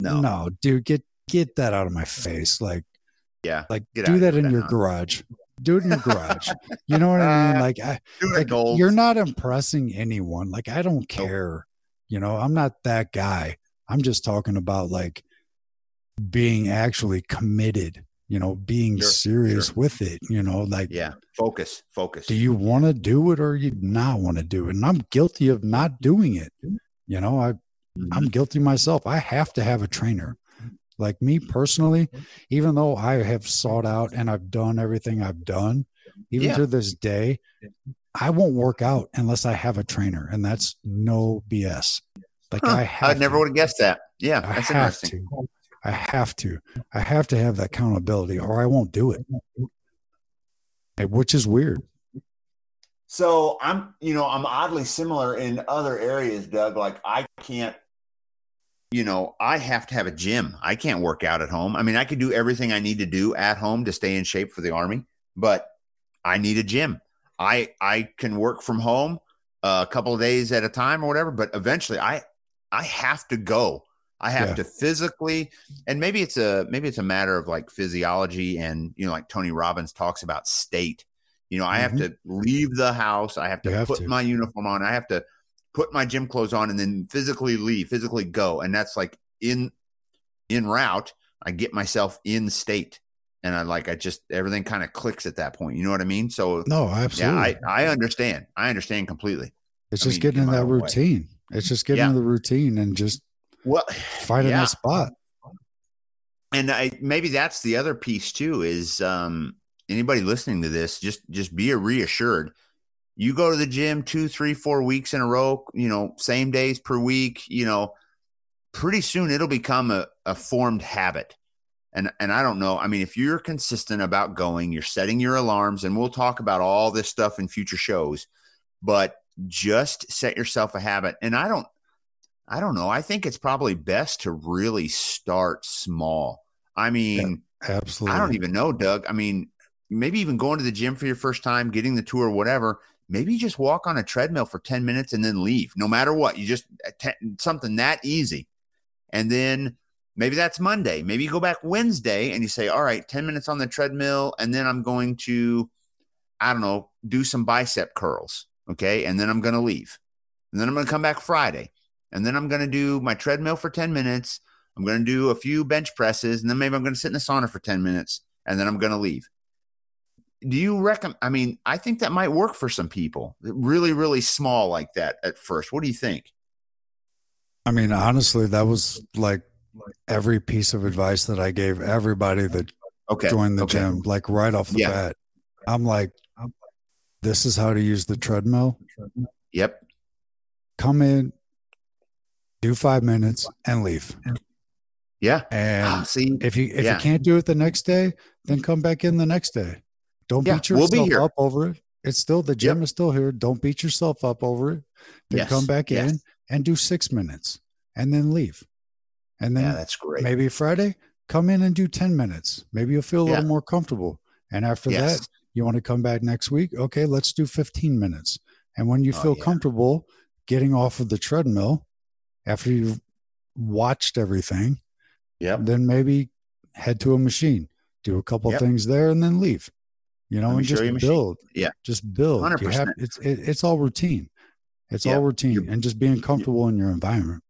No, no, dude, get get that out of my face. Like, yeah, like Get do that in your garage. Do it in your garage. You know what I mean? Like, I, like you're not impressing anyone. Like, I don't care. You know, I'm not that guy. I'm just talking about like being actually committed. You know, being Sure, serious sure. with it. You know, like Yeah, focus, focus. do you want to do it or you not want to do it? And I'm guilty of not doing it. You know, I Mhm. I'm guilty myself. I have to have a trainer. Like me personally, even though I have sought out and I've done everything I've done, even Yeah. to this day, I won't work out unless I have a trainer, and that's no BS. Like Huh, I have I never would have guessed that. Yeah, I that's have interesting. I have to. I have to have that accountability, or I won't do it. Which is weird. So I'm, you know, I'm oddly similar in other areas, Doug. Like I can't, you know, I have to have a gym. I can't work out at home. I mean, I could do everything I need to do at home to stay in shape for the army, but I need a gym. I I can work from home uh, a couple of days at a time or whatever, but eventually I I have to go. I have Yeah. to physically, and maybe it's a maybe it's a matter of like physiology and you know, like Tony Robbins talks about state. You know, I have mm-hmm. to leave the house. I have to have put to. my uniform on. I have to put my gym clothes on and then physically leave, physically go. And that's like in in route, I get myself in state. And I like I just everything kind of clicks at that point. You know what I mean? So No, absolutely. yeah, I, I understand. I understand completely. it's I just mean, getting in that own way. routine. It's just getting Yeah. in the routine and just Well, finding yeah. that spot. and I, maybe that's the other piece too is um, anybody listening to this just just be reassured you go to the gym two three four weeks in a row you know same days per week you know pretty soon it'll become a, a formed habit and and i don't know i mean if you're consistent about going you're setting your alarms and we'll talk about all this stuff in future shows but just set yourself a habit and i don't i don't know i think it's probably best to really start small i mean Absolutely. I don't even know, Doug. I mean, maybe even going to the gym for your first time, getting the tour, whatever. Maybe just walk on a treadmill for 10 minutes and then leave, no matter what. You just eh, te- something that easy. And then maybe that's Monday. Maybe you go back Wednesday and you say, all right, 10 minutes on the treadmill. And then I'm going to, I don't know, do some bicep curls. Okay. And then I'm going to leave. And then I'm going to come back Friday. And then I'm going to do my treadmill for 10 minutes. I'm going to do a few bench presses, and then maybe I'm going to sit in the sauna for 10 minutes, and then I'm going to leave. Do you recommend? I mean, I think that might work for some people. Really, really small like that at first. What do you think? I mean, honestly, that was like every piece of advice that I gave everybody that Okay. joined the okay. gym, like right off the Yeah. bat. I'm like, this is how to use the treadmill. Yep. Come in, do five minutes, and leave. Yeah. And Ah, see, if you if yeah. you can't do it the next day, then come back in the next day. Don't Yeah, beat we'll be yourself up over it. It's still the gym is still here. Don't beat yourself up over it. Then Yes, come back yes. in and do six minutes and then leave. And then yeah, that's great. maybe Friday, come in and do 10 minutes. Maybe you'll feel a little more comfortable. And after Yes. that, you want to come back next week. Okay, let's do 15 minutes. And when you Oh, feel comfortable getting off of the treadmill after you've watched everything, Yep. then maybe head to a machine, do a couple Yep. things there, and then leave. You know, and just a machine. build. Yeah. just build. 100%. have it's it, it's all routine. It's Yeah. all routine, You're- and just being comfortable in your environment.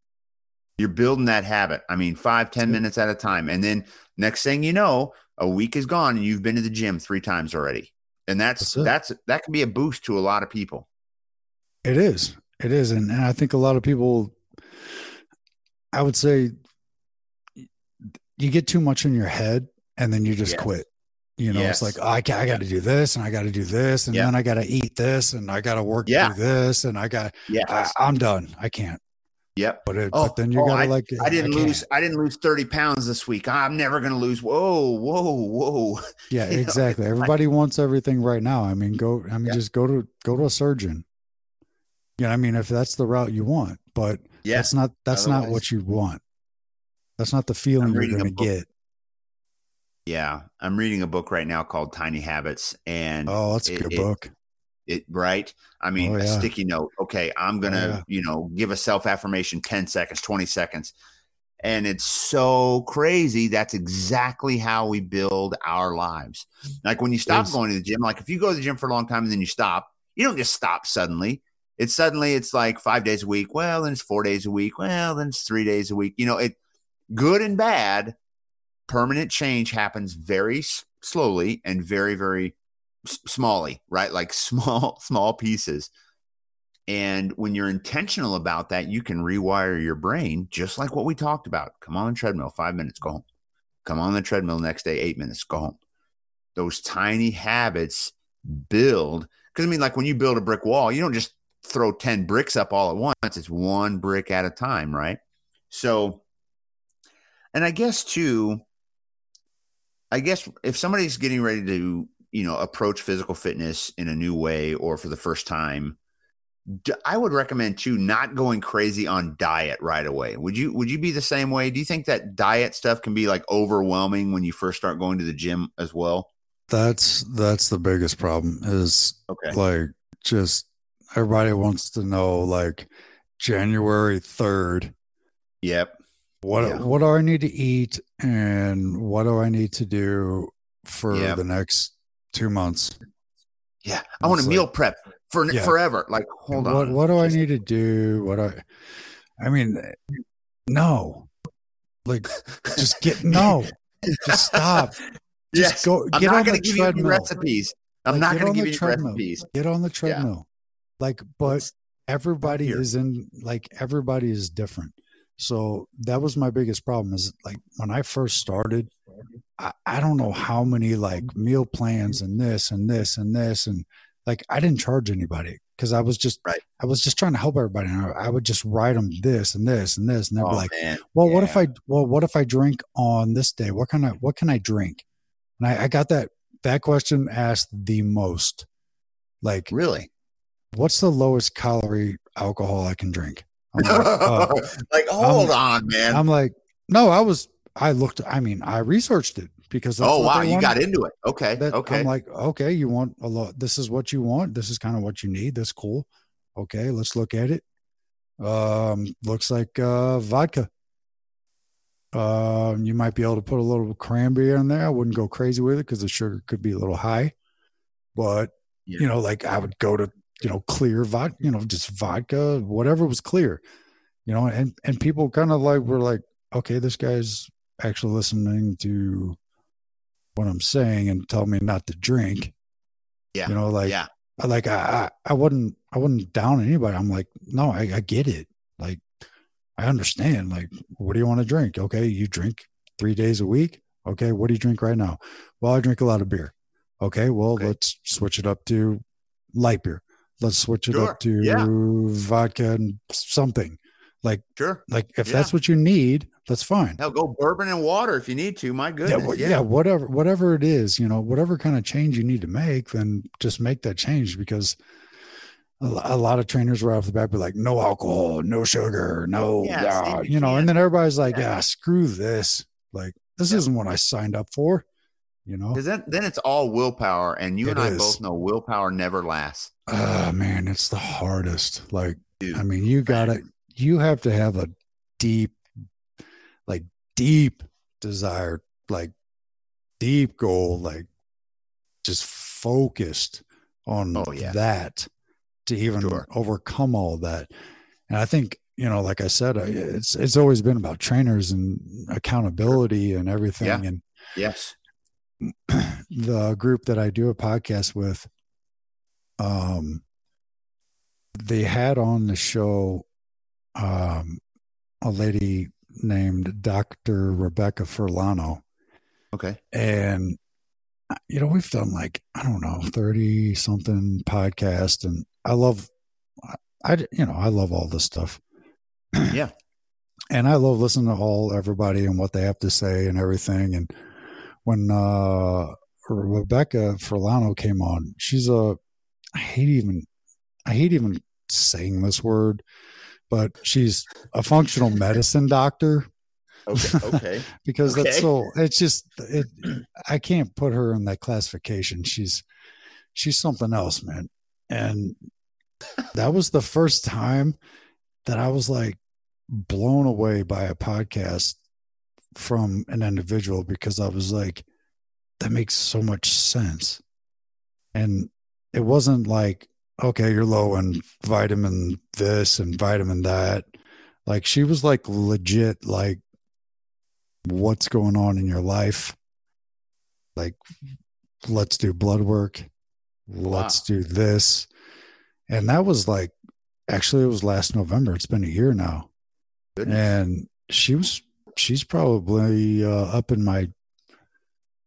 You're building that habit. I mean, five, ten Yep. minutes at a time. And then next thing you know, a week is gone and you've been to the gym three times already. And that's that's, that's that can be a boost to a lot of people. It is. It is. And, and I think a lot of people I would say you get too much in your head and then you just yes. quit. You know, yes. it's like, oh, I, I got to do this and I got to do this and then I got to eat this and I got to work yeah. through this and I got, yeah, I'm done. I can't. Yep. But, it, oh, but then you oh, gotta like. I didn't I lose. I didn't lose thirty pounds this week. I'm never gonna lose. Whoa, whoa, whoa. Yeah, exactly. Everybody wants everything right now. I mean, go. I mean, yeah. just go to go to a surgeon. Yeah, you know, I mean, if that's the route you want, but yeah, that's not that's Otherwise, not what you want. That's not the feeling you're going to get. Yeah, I'm reading a book right now called Tiny Habits, and oh, that's a good it, book. It, right? I mean, oh, yeah. a sticky note. Okay, I'm gonna, oh, yeah. you know, give a self affirmation 10 seconds, 20 seconds. And it's so crazy. That's exactly how we build our lives. Like when you stop going to the gym, like if you go to the gym for a long time and then you stop, you don't just stop suddenly. It's suddenly it's like five days a week. Well, then it's four days a week. Well, then it's three days a week. You know, it good and bad. Permanent change happens very slowly and very, very smally, right? Like small, small pieces. And when you're intentional about that, you can rewire your brain just like what we talked about. Come on the treadmill, five minutes, go home. Come on the treadmill next day, eight minutes, go home. Those tiny habits build. Because I mean, like when you build a brick wall, you don't just throw 10 bricks up all at once, it's one brick at a time, right? So, and I guess too, I guess if somebody's getting ready to you know approach physical fitness in a new way or for the first time I would recommend too not going crazy on diet right away. Would you would you be the same way? Do you think that diet stuff can be like overwhelming when you first start going to the gym as well? That's that's the biggest problem is okay. like just everybody wants to know like January 3rd. Yep. What yeah. what do I need to eat and what do I need to do for yep. the next two months. Yeah, I want to meal prep for yeah. forever. Like, hold what, on. What do I need to do? What I, I mean, no, like, just get no, just stop. Just yes. go. Get I'm not going to give treadmill. you recipes. I'm like, not going to give you treadmill. recipes. Get on the treadmill. Like, but everybody is in. Like, everybody is different. So that was my biggest problem. Is like when I first started, I, I don't know how many like meal plans and this and this and this and like I didn't charge anybody because I was just right. I was just trying to help everybody. And I, I would just write them this and this and this, and they'd oh, be like, man. "Well, yeah. what if I well what if I drink on this day? What kind of what can I drink?" And I, I got that that question asked the most. Like, really, what's the lowest calorie alcohol I can drink? Like, uh, like, hold I'm, on, man. I'm like, no, I was I looked. I mean, I researched it because oh wow, you got into it. Okay, that, okay. I'm like, okay, you want a lot. This is what you want. This is kind of what you need. That's cool. Okay, let's look at it. Um, looks like uh, vodka. Uh, you might be able to put a little cranberry in there. I wouldn't go crazy with it because the sugar could be a little high. But yeah. you know, like I would go to you know clear vodka, you know, just vodka, whatever was clear. You know, and and people kind of like were like, okay, this guy's actually listening to what I'm saying and tell me not to drink. Yeah. You know, like, yeah. like I, I, wouldn't, I wouldn't down anybody. I'm like, no, I, I get it. Like, I understand. Like, what do you want to drink? Okay. You drink three days a week. Okay. What do you drink right now? Well, I drink a lot of beer. Okay. Well, okay. let's switch it up to light beer. Let's switch it sure. up to yeah. vodka and something. Like, sure. Like, if yeah. that's what you need, that's fine. Hell, go bourbon and water if you need to. My goodness. Yeah, yeah. yeah, whatever, whatever it is, you know, whatever kind of change you need to make, then just make that change because a lot of trainers right off the bat be like, no alcohol, no sugar, no, yeah, you, know, and then everybody's like, yeah, ah, screw this. Like, this isn't what I signed up for, you know? Because then, then it's all willpower. And you it and I is. both know willpower never lasts. Ah, uh, man, it's the hardest. Like, Dude, I mean, you got to, you have to have a deep like deep desire, like deep goal, like just focused on oh, yeah. that to even sure. overcome all that. And I think, you know, like I said, it's it's always been about trainers and accountability and everything. Yeah. And yes, the group that I do a podcast with, um, they had on the show um, a lady named Dr. Rebecca Furlano. Okay. And, you know, we've done like, I don't know, 30 something podcast. And I love, I, you know, I love all this stuff. Yeah. and I love listening to all everybody and what they have to say and everything. And when, uh, Rebecca Furlano came on, she's a, I hate even, I hate even saying this word, but she's a functional medicine doctor. Okay. Okay. because Okay. that's so it's just it I can't put her in that classification. She's she's something else, man. And that was the first time that I was like blown away by a podcast from an individual because I was like, that makes so much sense. And it wasn't like, okay, you're low in vitamin this and vitamin that. Like she was like legit, like, what's going on in your life? Like, let's do blood work. Let's do this. And that was like, actually, it was last November. It's been a year now. Goodness. And she was, she's probably uh, up in my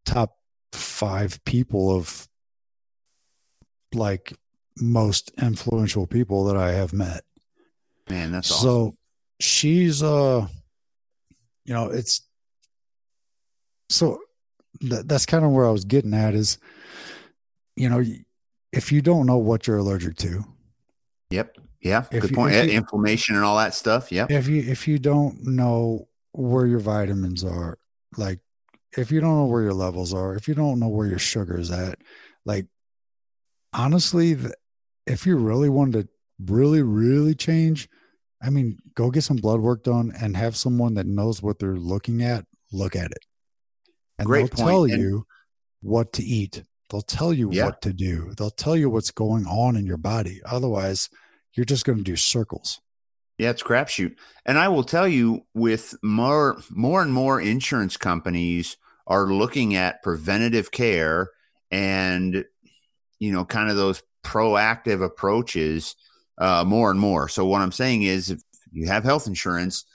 top five people of like most influential people that I have met. Man, that's awesome. so she's uh you know it's so that, that's kind of where i was getting at is you know if you don't know what you're allergic to Yep. Yeah. Good you- point. if you- Inflammation and all that stuff. Yep. if you if you don't know where your vitamins are like if you don't know where your levels are if you don't know where your sugar is at like honestly if you really want to really really change i mean go get some blood work done and have someone that knows what they're looking at look at it and Great they'll point. tell And- you what to eat they'll tell you Yeah. what to do they'll tell you what's going on in your body otherwise you're just going to do circles Yeah, it's crapshoot. And I will tell you, with more more and more insurance companies are looking at preventative care and you know, kind of those proactive approaches uh, more and more. So what I'm saying is, if you have health insurance,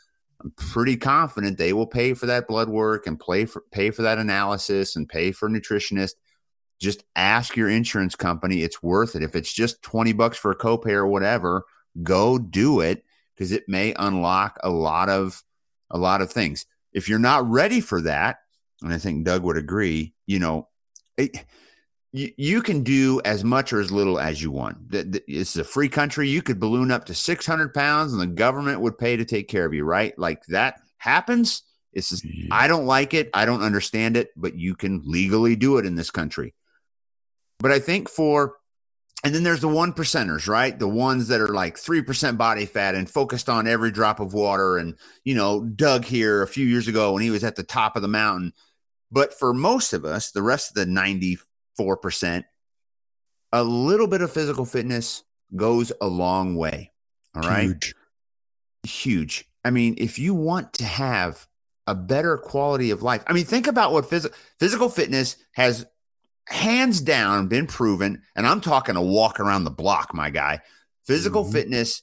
I'm pretty confident they will pay for that blood work and pay for pay for that analysis and pay for a nutritionist. Just ask your insurance company; it's worth it. If it's just twenty bucks for a copay or whatever, go do it because it may unlock a lot of a lot of things. If you're not ready for that, and I think Doug would agree, you know, it, you, you can do as much or as little as you want. Th- th- This is a free country. You could balloon up to 600 pounds and the government would pay to take care of you, right? Like that happens. It's just, mm-hmm. I don't like it. I don't understand it, but you can legally do it in this country. But I think for, and then there's the one percenters, right? The ones that are like 3% body fat and focused on every drop of water. And, you know, Doug here a few years ago when he was at the top of the mountain. But for most of us, the rest of the 94%, a little bit of physical fitness goes a long way. All right Huge. huge. I mean, if you want to have a better quality of life, I mean, think about what phys- physical fitness has hands down been proven. And I'm talking a walk around the block, my guy. Physical Mhm. fitness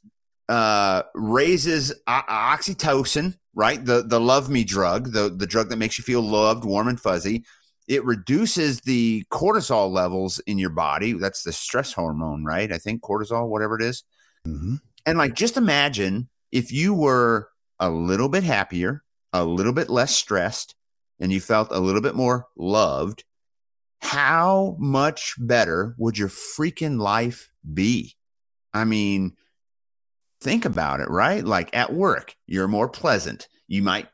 uh, raises o- oxytocin, right? The the love me drug, the the drug that makes you feel loved, warm and fuzzy. It reduces the cortisol levels in your body. That's the stress hormone, right? I think cortisol, whatever it is. Mhm. And like, just imagine if you were a little bit happier, a little bit less stressed, and you felt a little bit more loved, how much better would your freaking life be? I mean, think about it, right? Like at work, you're more pleasant. You might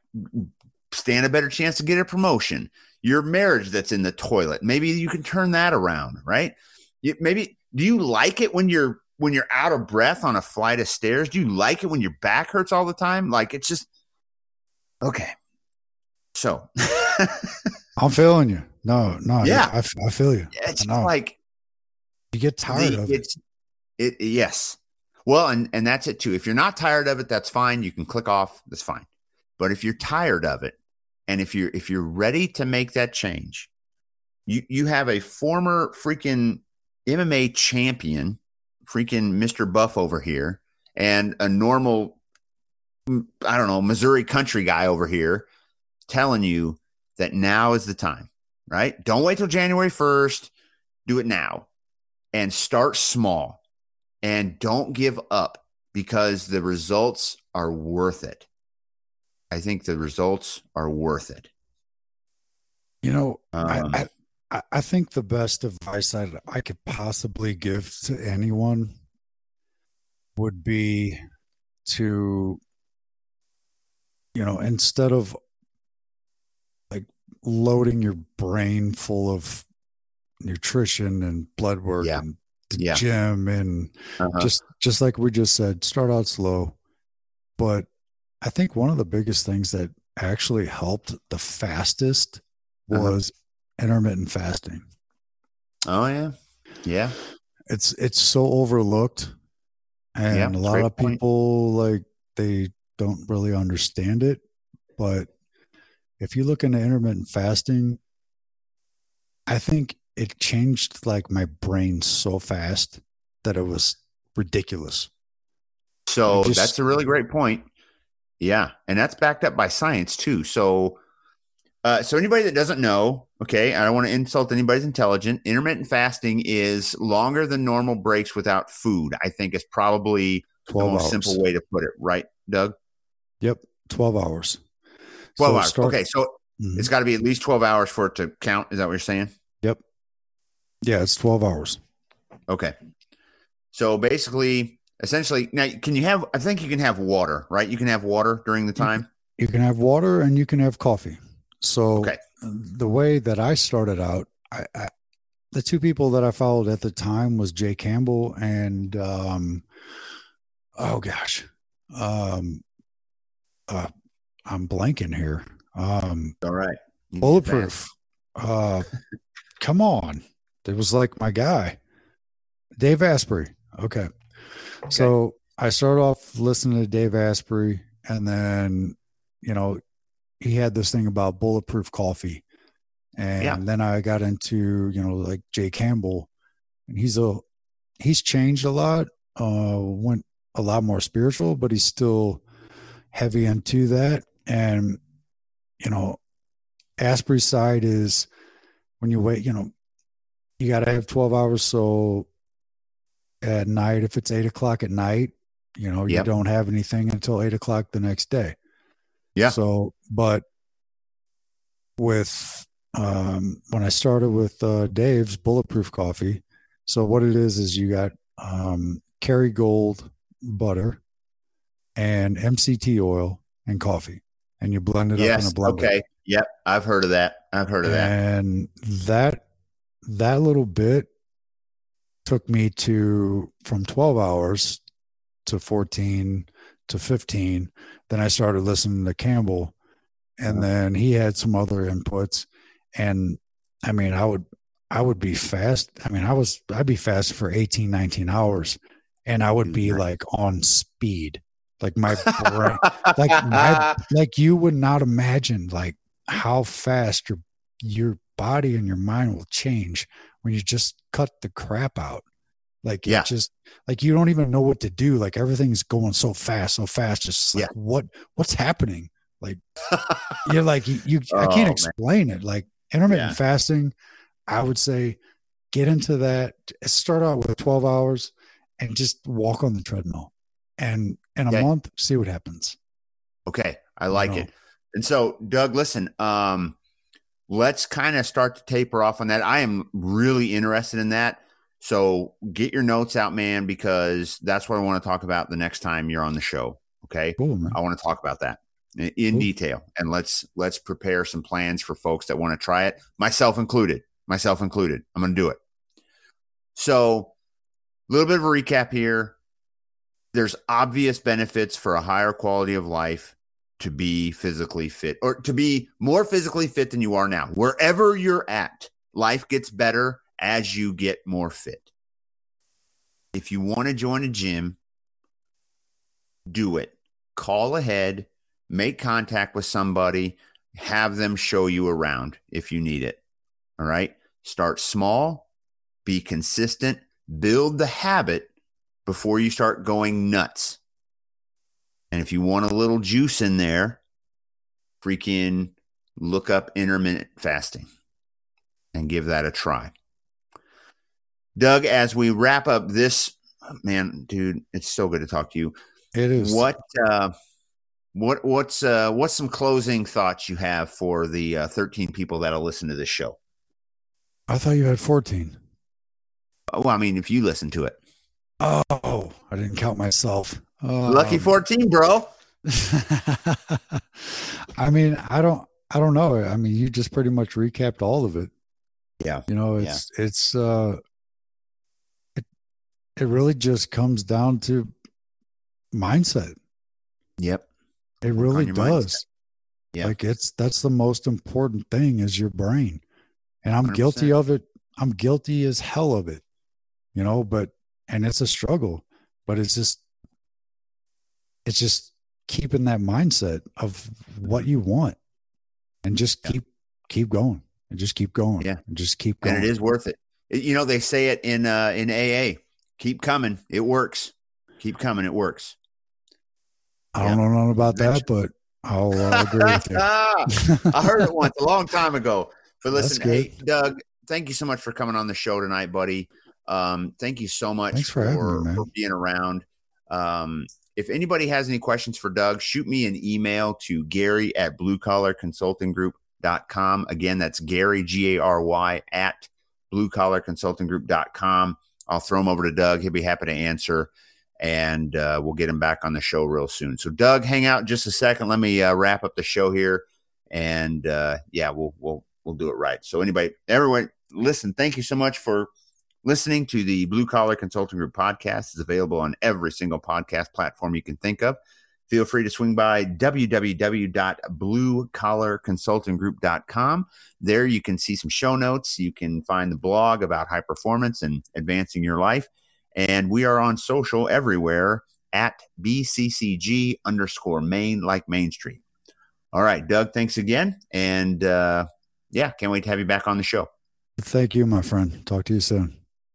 stand a better chance to get a promotion. Your marriage that's in the toilet, maybe you can turn that around, right? You, maybe do you like it when you're when you're out of breath on a flight of stairs? Do you like it when your back hurts all the time? Like it's just okay. So I'm feeling you. No, no. Yeah. I, I feel you. it's like You get tired the- of it. it yes. Well, and and that's it too. If you're not tired of it, that's fine. You can click off. That's fine. But if you're tired of it, and if you're if you're ready to make that change, You you have a former freaking MMA champion, freaking Mr. Buff over here, and a normal, I don't know, Missouri country guy over here telling you that now is the time, right? Don't wait till January 1st. Do it now and start small and don't give up because the results are worth it. I think the results are worth it. You know, um, I, I, I think the best advice that I could possibly give to anyone would be to, you know, instead of like loading your brain full of nutrition and blood work yeah. and yeah. gym and uh-huh. just just like we just said, start out slow. But I think one of the biggest things that actually helped the fastest uh-huh. was uh-huh. intermittent fasting. Oh yeah. Yeah. It's it's so overlooked and yeah, a lot of people point. like they don't really understand it, but if you look into intermittent fasting, I think it changed like my brain so fast that it was ridiculous. So just, that's a really great point. Yeah, and that's backed up by science too. So, uh, so anybody that doesn't know, okay, I don't want to insult anybody's intelligent. Intermittent fasting is longer than normal breaks without food. I think is probably the most hours. simple way to put it, right, Doug? Yep, twelve hours. Twelve so hours. Start, okay, so mm-hmm. it's got to be at least twelve hours for it to count. Is that what you're saying? Yep. Yeah, it's 12 hours. Okay. So basically, essentially, now can you have, I think you can have water, right? You can have water during the time. You can have water and you can have coffee. So okay. the way that I started out, I, I, the two people that I followed at the time was Jay Campbell and, um, oh gosh, um, uh, I'm blanking here. Um, all right. Bulletproof. Uh, come on. It was like my guy, Dave Asprey. Okay. Okay. So I started off listening to Dave Asprey, and then, you know, he had this thing about bulletproof coffee. And yeah. then I got into, you know, like Jay Campbell, and he's a, he's changed a lot, uh, went a lot more spiritual, but he's still heavy into that. And, you know, Asprey's side is when you wait, you know, you got to have 12 hours. So at night, if it's eight o'clock at night, you know, yep. you don't have anything until eight o'clock the next day. Yeah. So, but with, um, when I started with, uh, Dave's bulletproof coffee. So what it is, is you got, um, Kerrygold butter and MCT oil and coffee and you blend it yes, up in a blender. Okay. Yep. I've heard of that. I've heard of that. And that that little bit took me to from 12 hours to 14 to 15 then i started listening to campbell and then he had some other inputs and i mean i would i would be fast i mean i was i'd be fast for 18 19 hours and i would be mm-hmm. like on speed. Like my brain like my like you would not imagine like how fast your your body and your mind will change when you just cut the crap out. Like yeah. just like you don't even know what to do. Like everything's going so fast, so fast. Just like yeah. what what's happening? Like you're like you, you oh, I can't explain man. it. Like intermittent yeah. fasting, I would say get into that. Start out with 12 hours and just walk on the treadmill. And in a okay. month, see what happens. Okay. I like you know? it. And so, Doug, listen, um, let's kind of start to taper off on that. I am really interested in that. So get your notes out, man, because that's what I want to talk about the next time you're on the show. Okay. Cool, I want to talk about that in, cool. detail and let's let's prepare some plans for folks that want to try it, myself included. Myself included. I'm going to do it. So, a little bit of a recap here. There's obvious benefits for a higher quality of life to be physically fit or to be more physically fit than you are now. Wherever you're at, life gets better as you get more fit. If you want to join a gym, do it. Call ahead, make contact with somebody, have them show you around if you need it. All right. Start small, be consistent, build the habit before you start going nuts. And if you want a little juice in there, freaking look up intermittent fasting and give that a try. Doug, as we wrap up this, man, dude, it's so good to talk to you. It is. What, uh, what, what's, uh, what's some closing thoughts you have for the uh, 13 people that'll listen to this show? I thought you had 14. Well, I mean, if you listen to it. Oh, I didn't count myself. Lucky um, 14, bro. I mean, I don't I don't know. I mean, you just pretty much recapped all of it. Yeah. You know, it's yeah. it's uh it it really just comes down to mindset. Yep. It really does. Yeah. Like it's that's the most important thing is your brain. And I'm 100%. guilty of it. I'm guilty as hell of it. You know, but and it's a struggle, but it's just it's just keeping that mindset of what you want and just yeah. keep keep going and just keep going yeah. and just keep going and it is worth it. you know they say it in uh in aa keep coming. It works. Keep coming. It works. I don't know about that but i'll uh, agree with you. I heard it once a long time ago. But listen hey doug thank you so much for coming on the show tonight buddy. Um thank you so much for, for, me, for being around. Um if anybody has any questions for Doug, shoot me an email to Gary at bluecollarconsultinggroup.com. Again, that's Gary, G A R Y, at bluecollarconsultinggroup.com. I'll throw him over to Doug. He'll be happy to answer, and uh, we'll get him back on the show real soon. So, Doug, hang out just a second. Let me uh, wrap up the show here, and uh, yeah, we'll we'll we'll do it right. So, anybody, everyone, listen. Thank you so much for Listening to the Blue Collar Consulting Group podcast is available on every single podcast platform you can think of. Feel free to swing by www.bluecollarconsultinggroup.com. There you can see some show notes. You can find the blog about high performance and advancing your life. And we are on social everywhere at BCCG underscore Main, like Main Street. All right, Doug, thanks again. And uh, yeah, can't wait to have you back on the show. Thank you, my friend. Talk to you soon.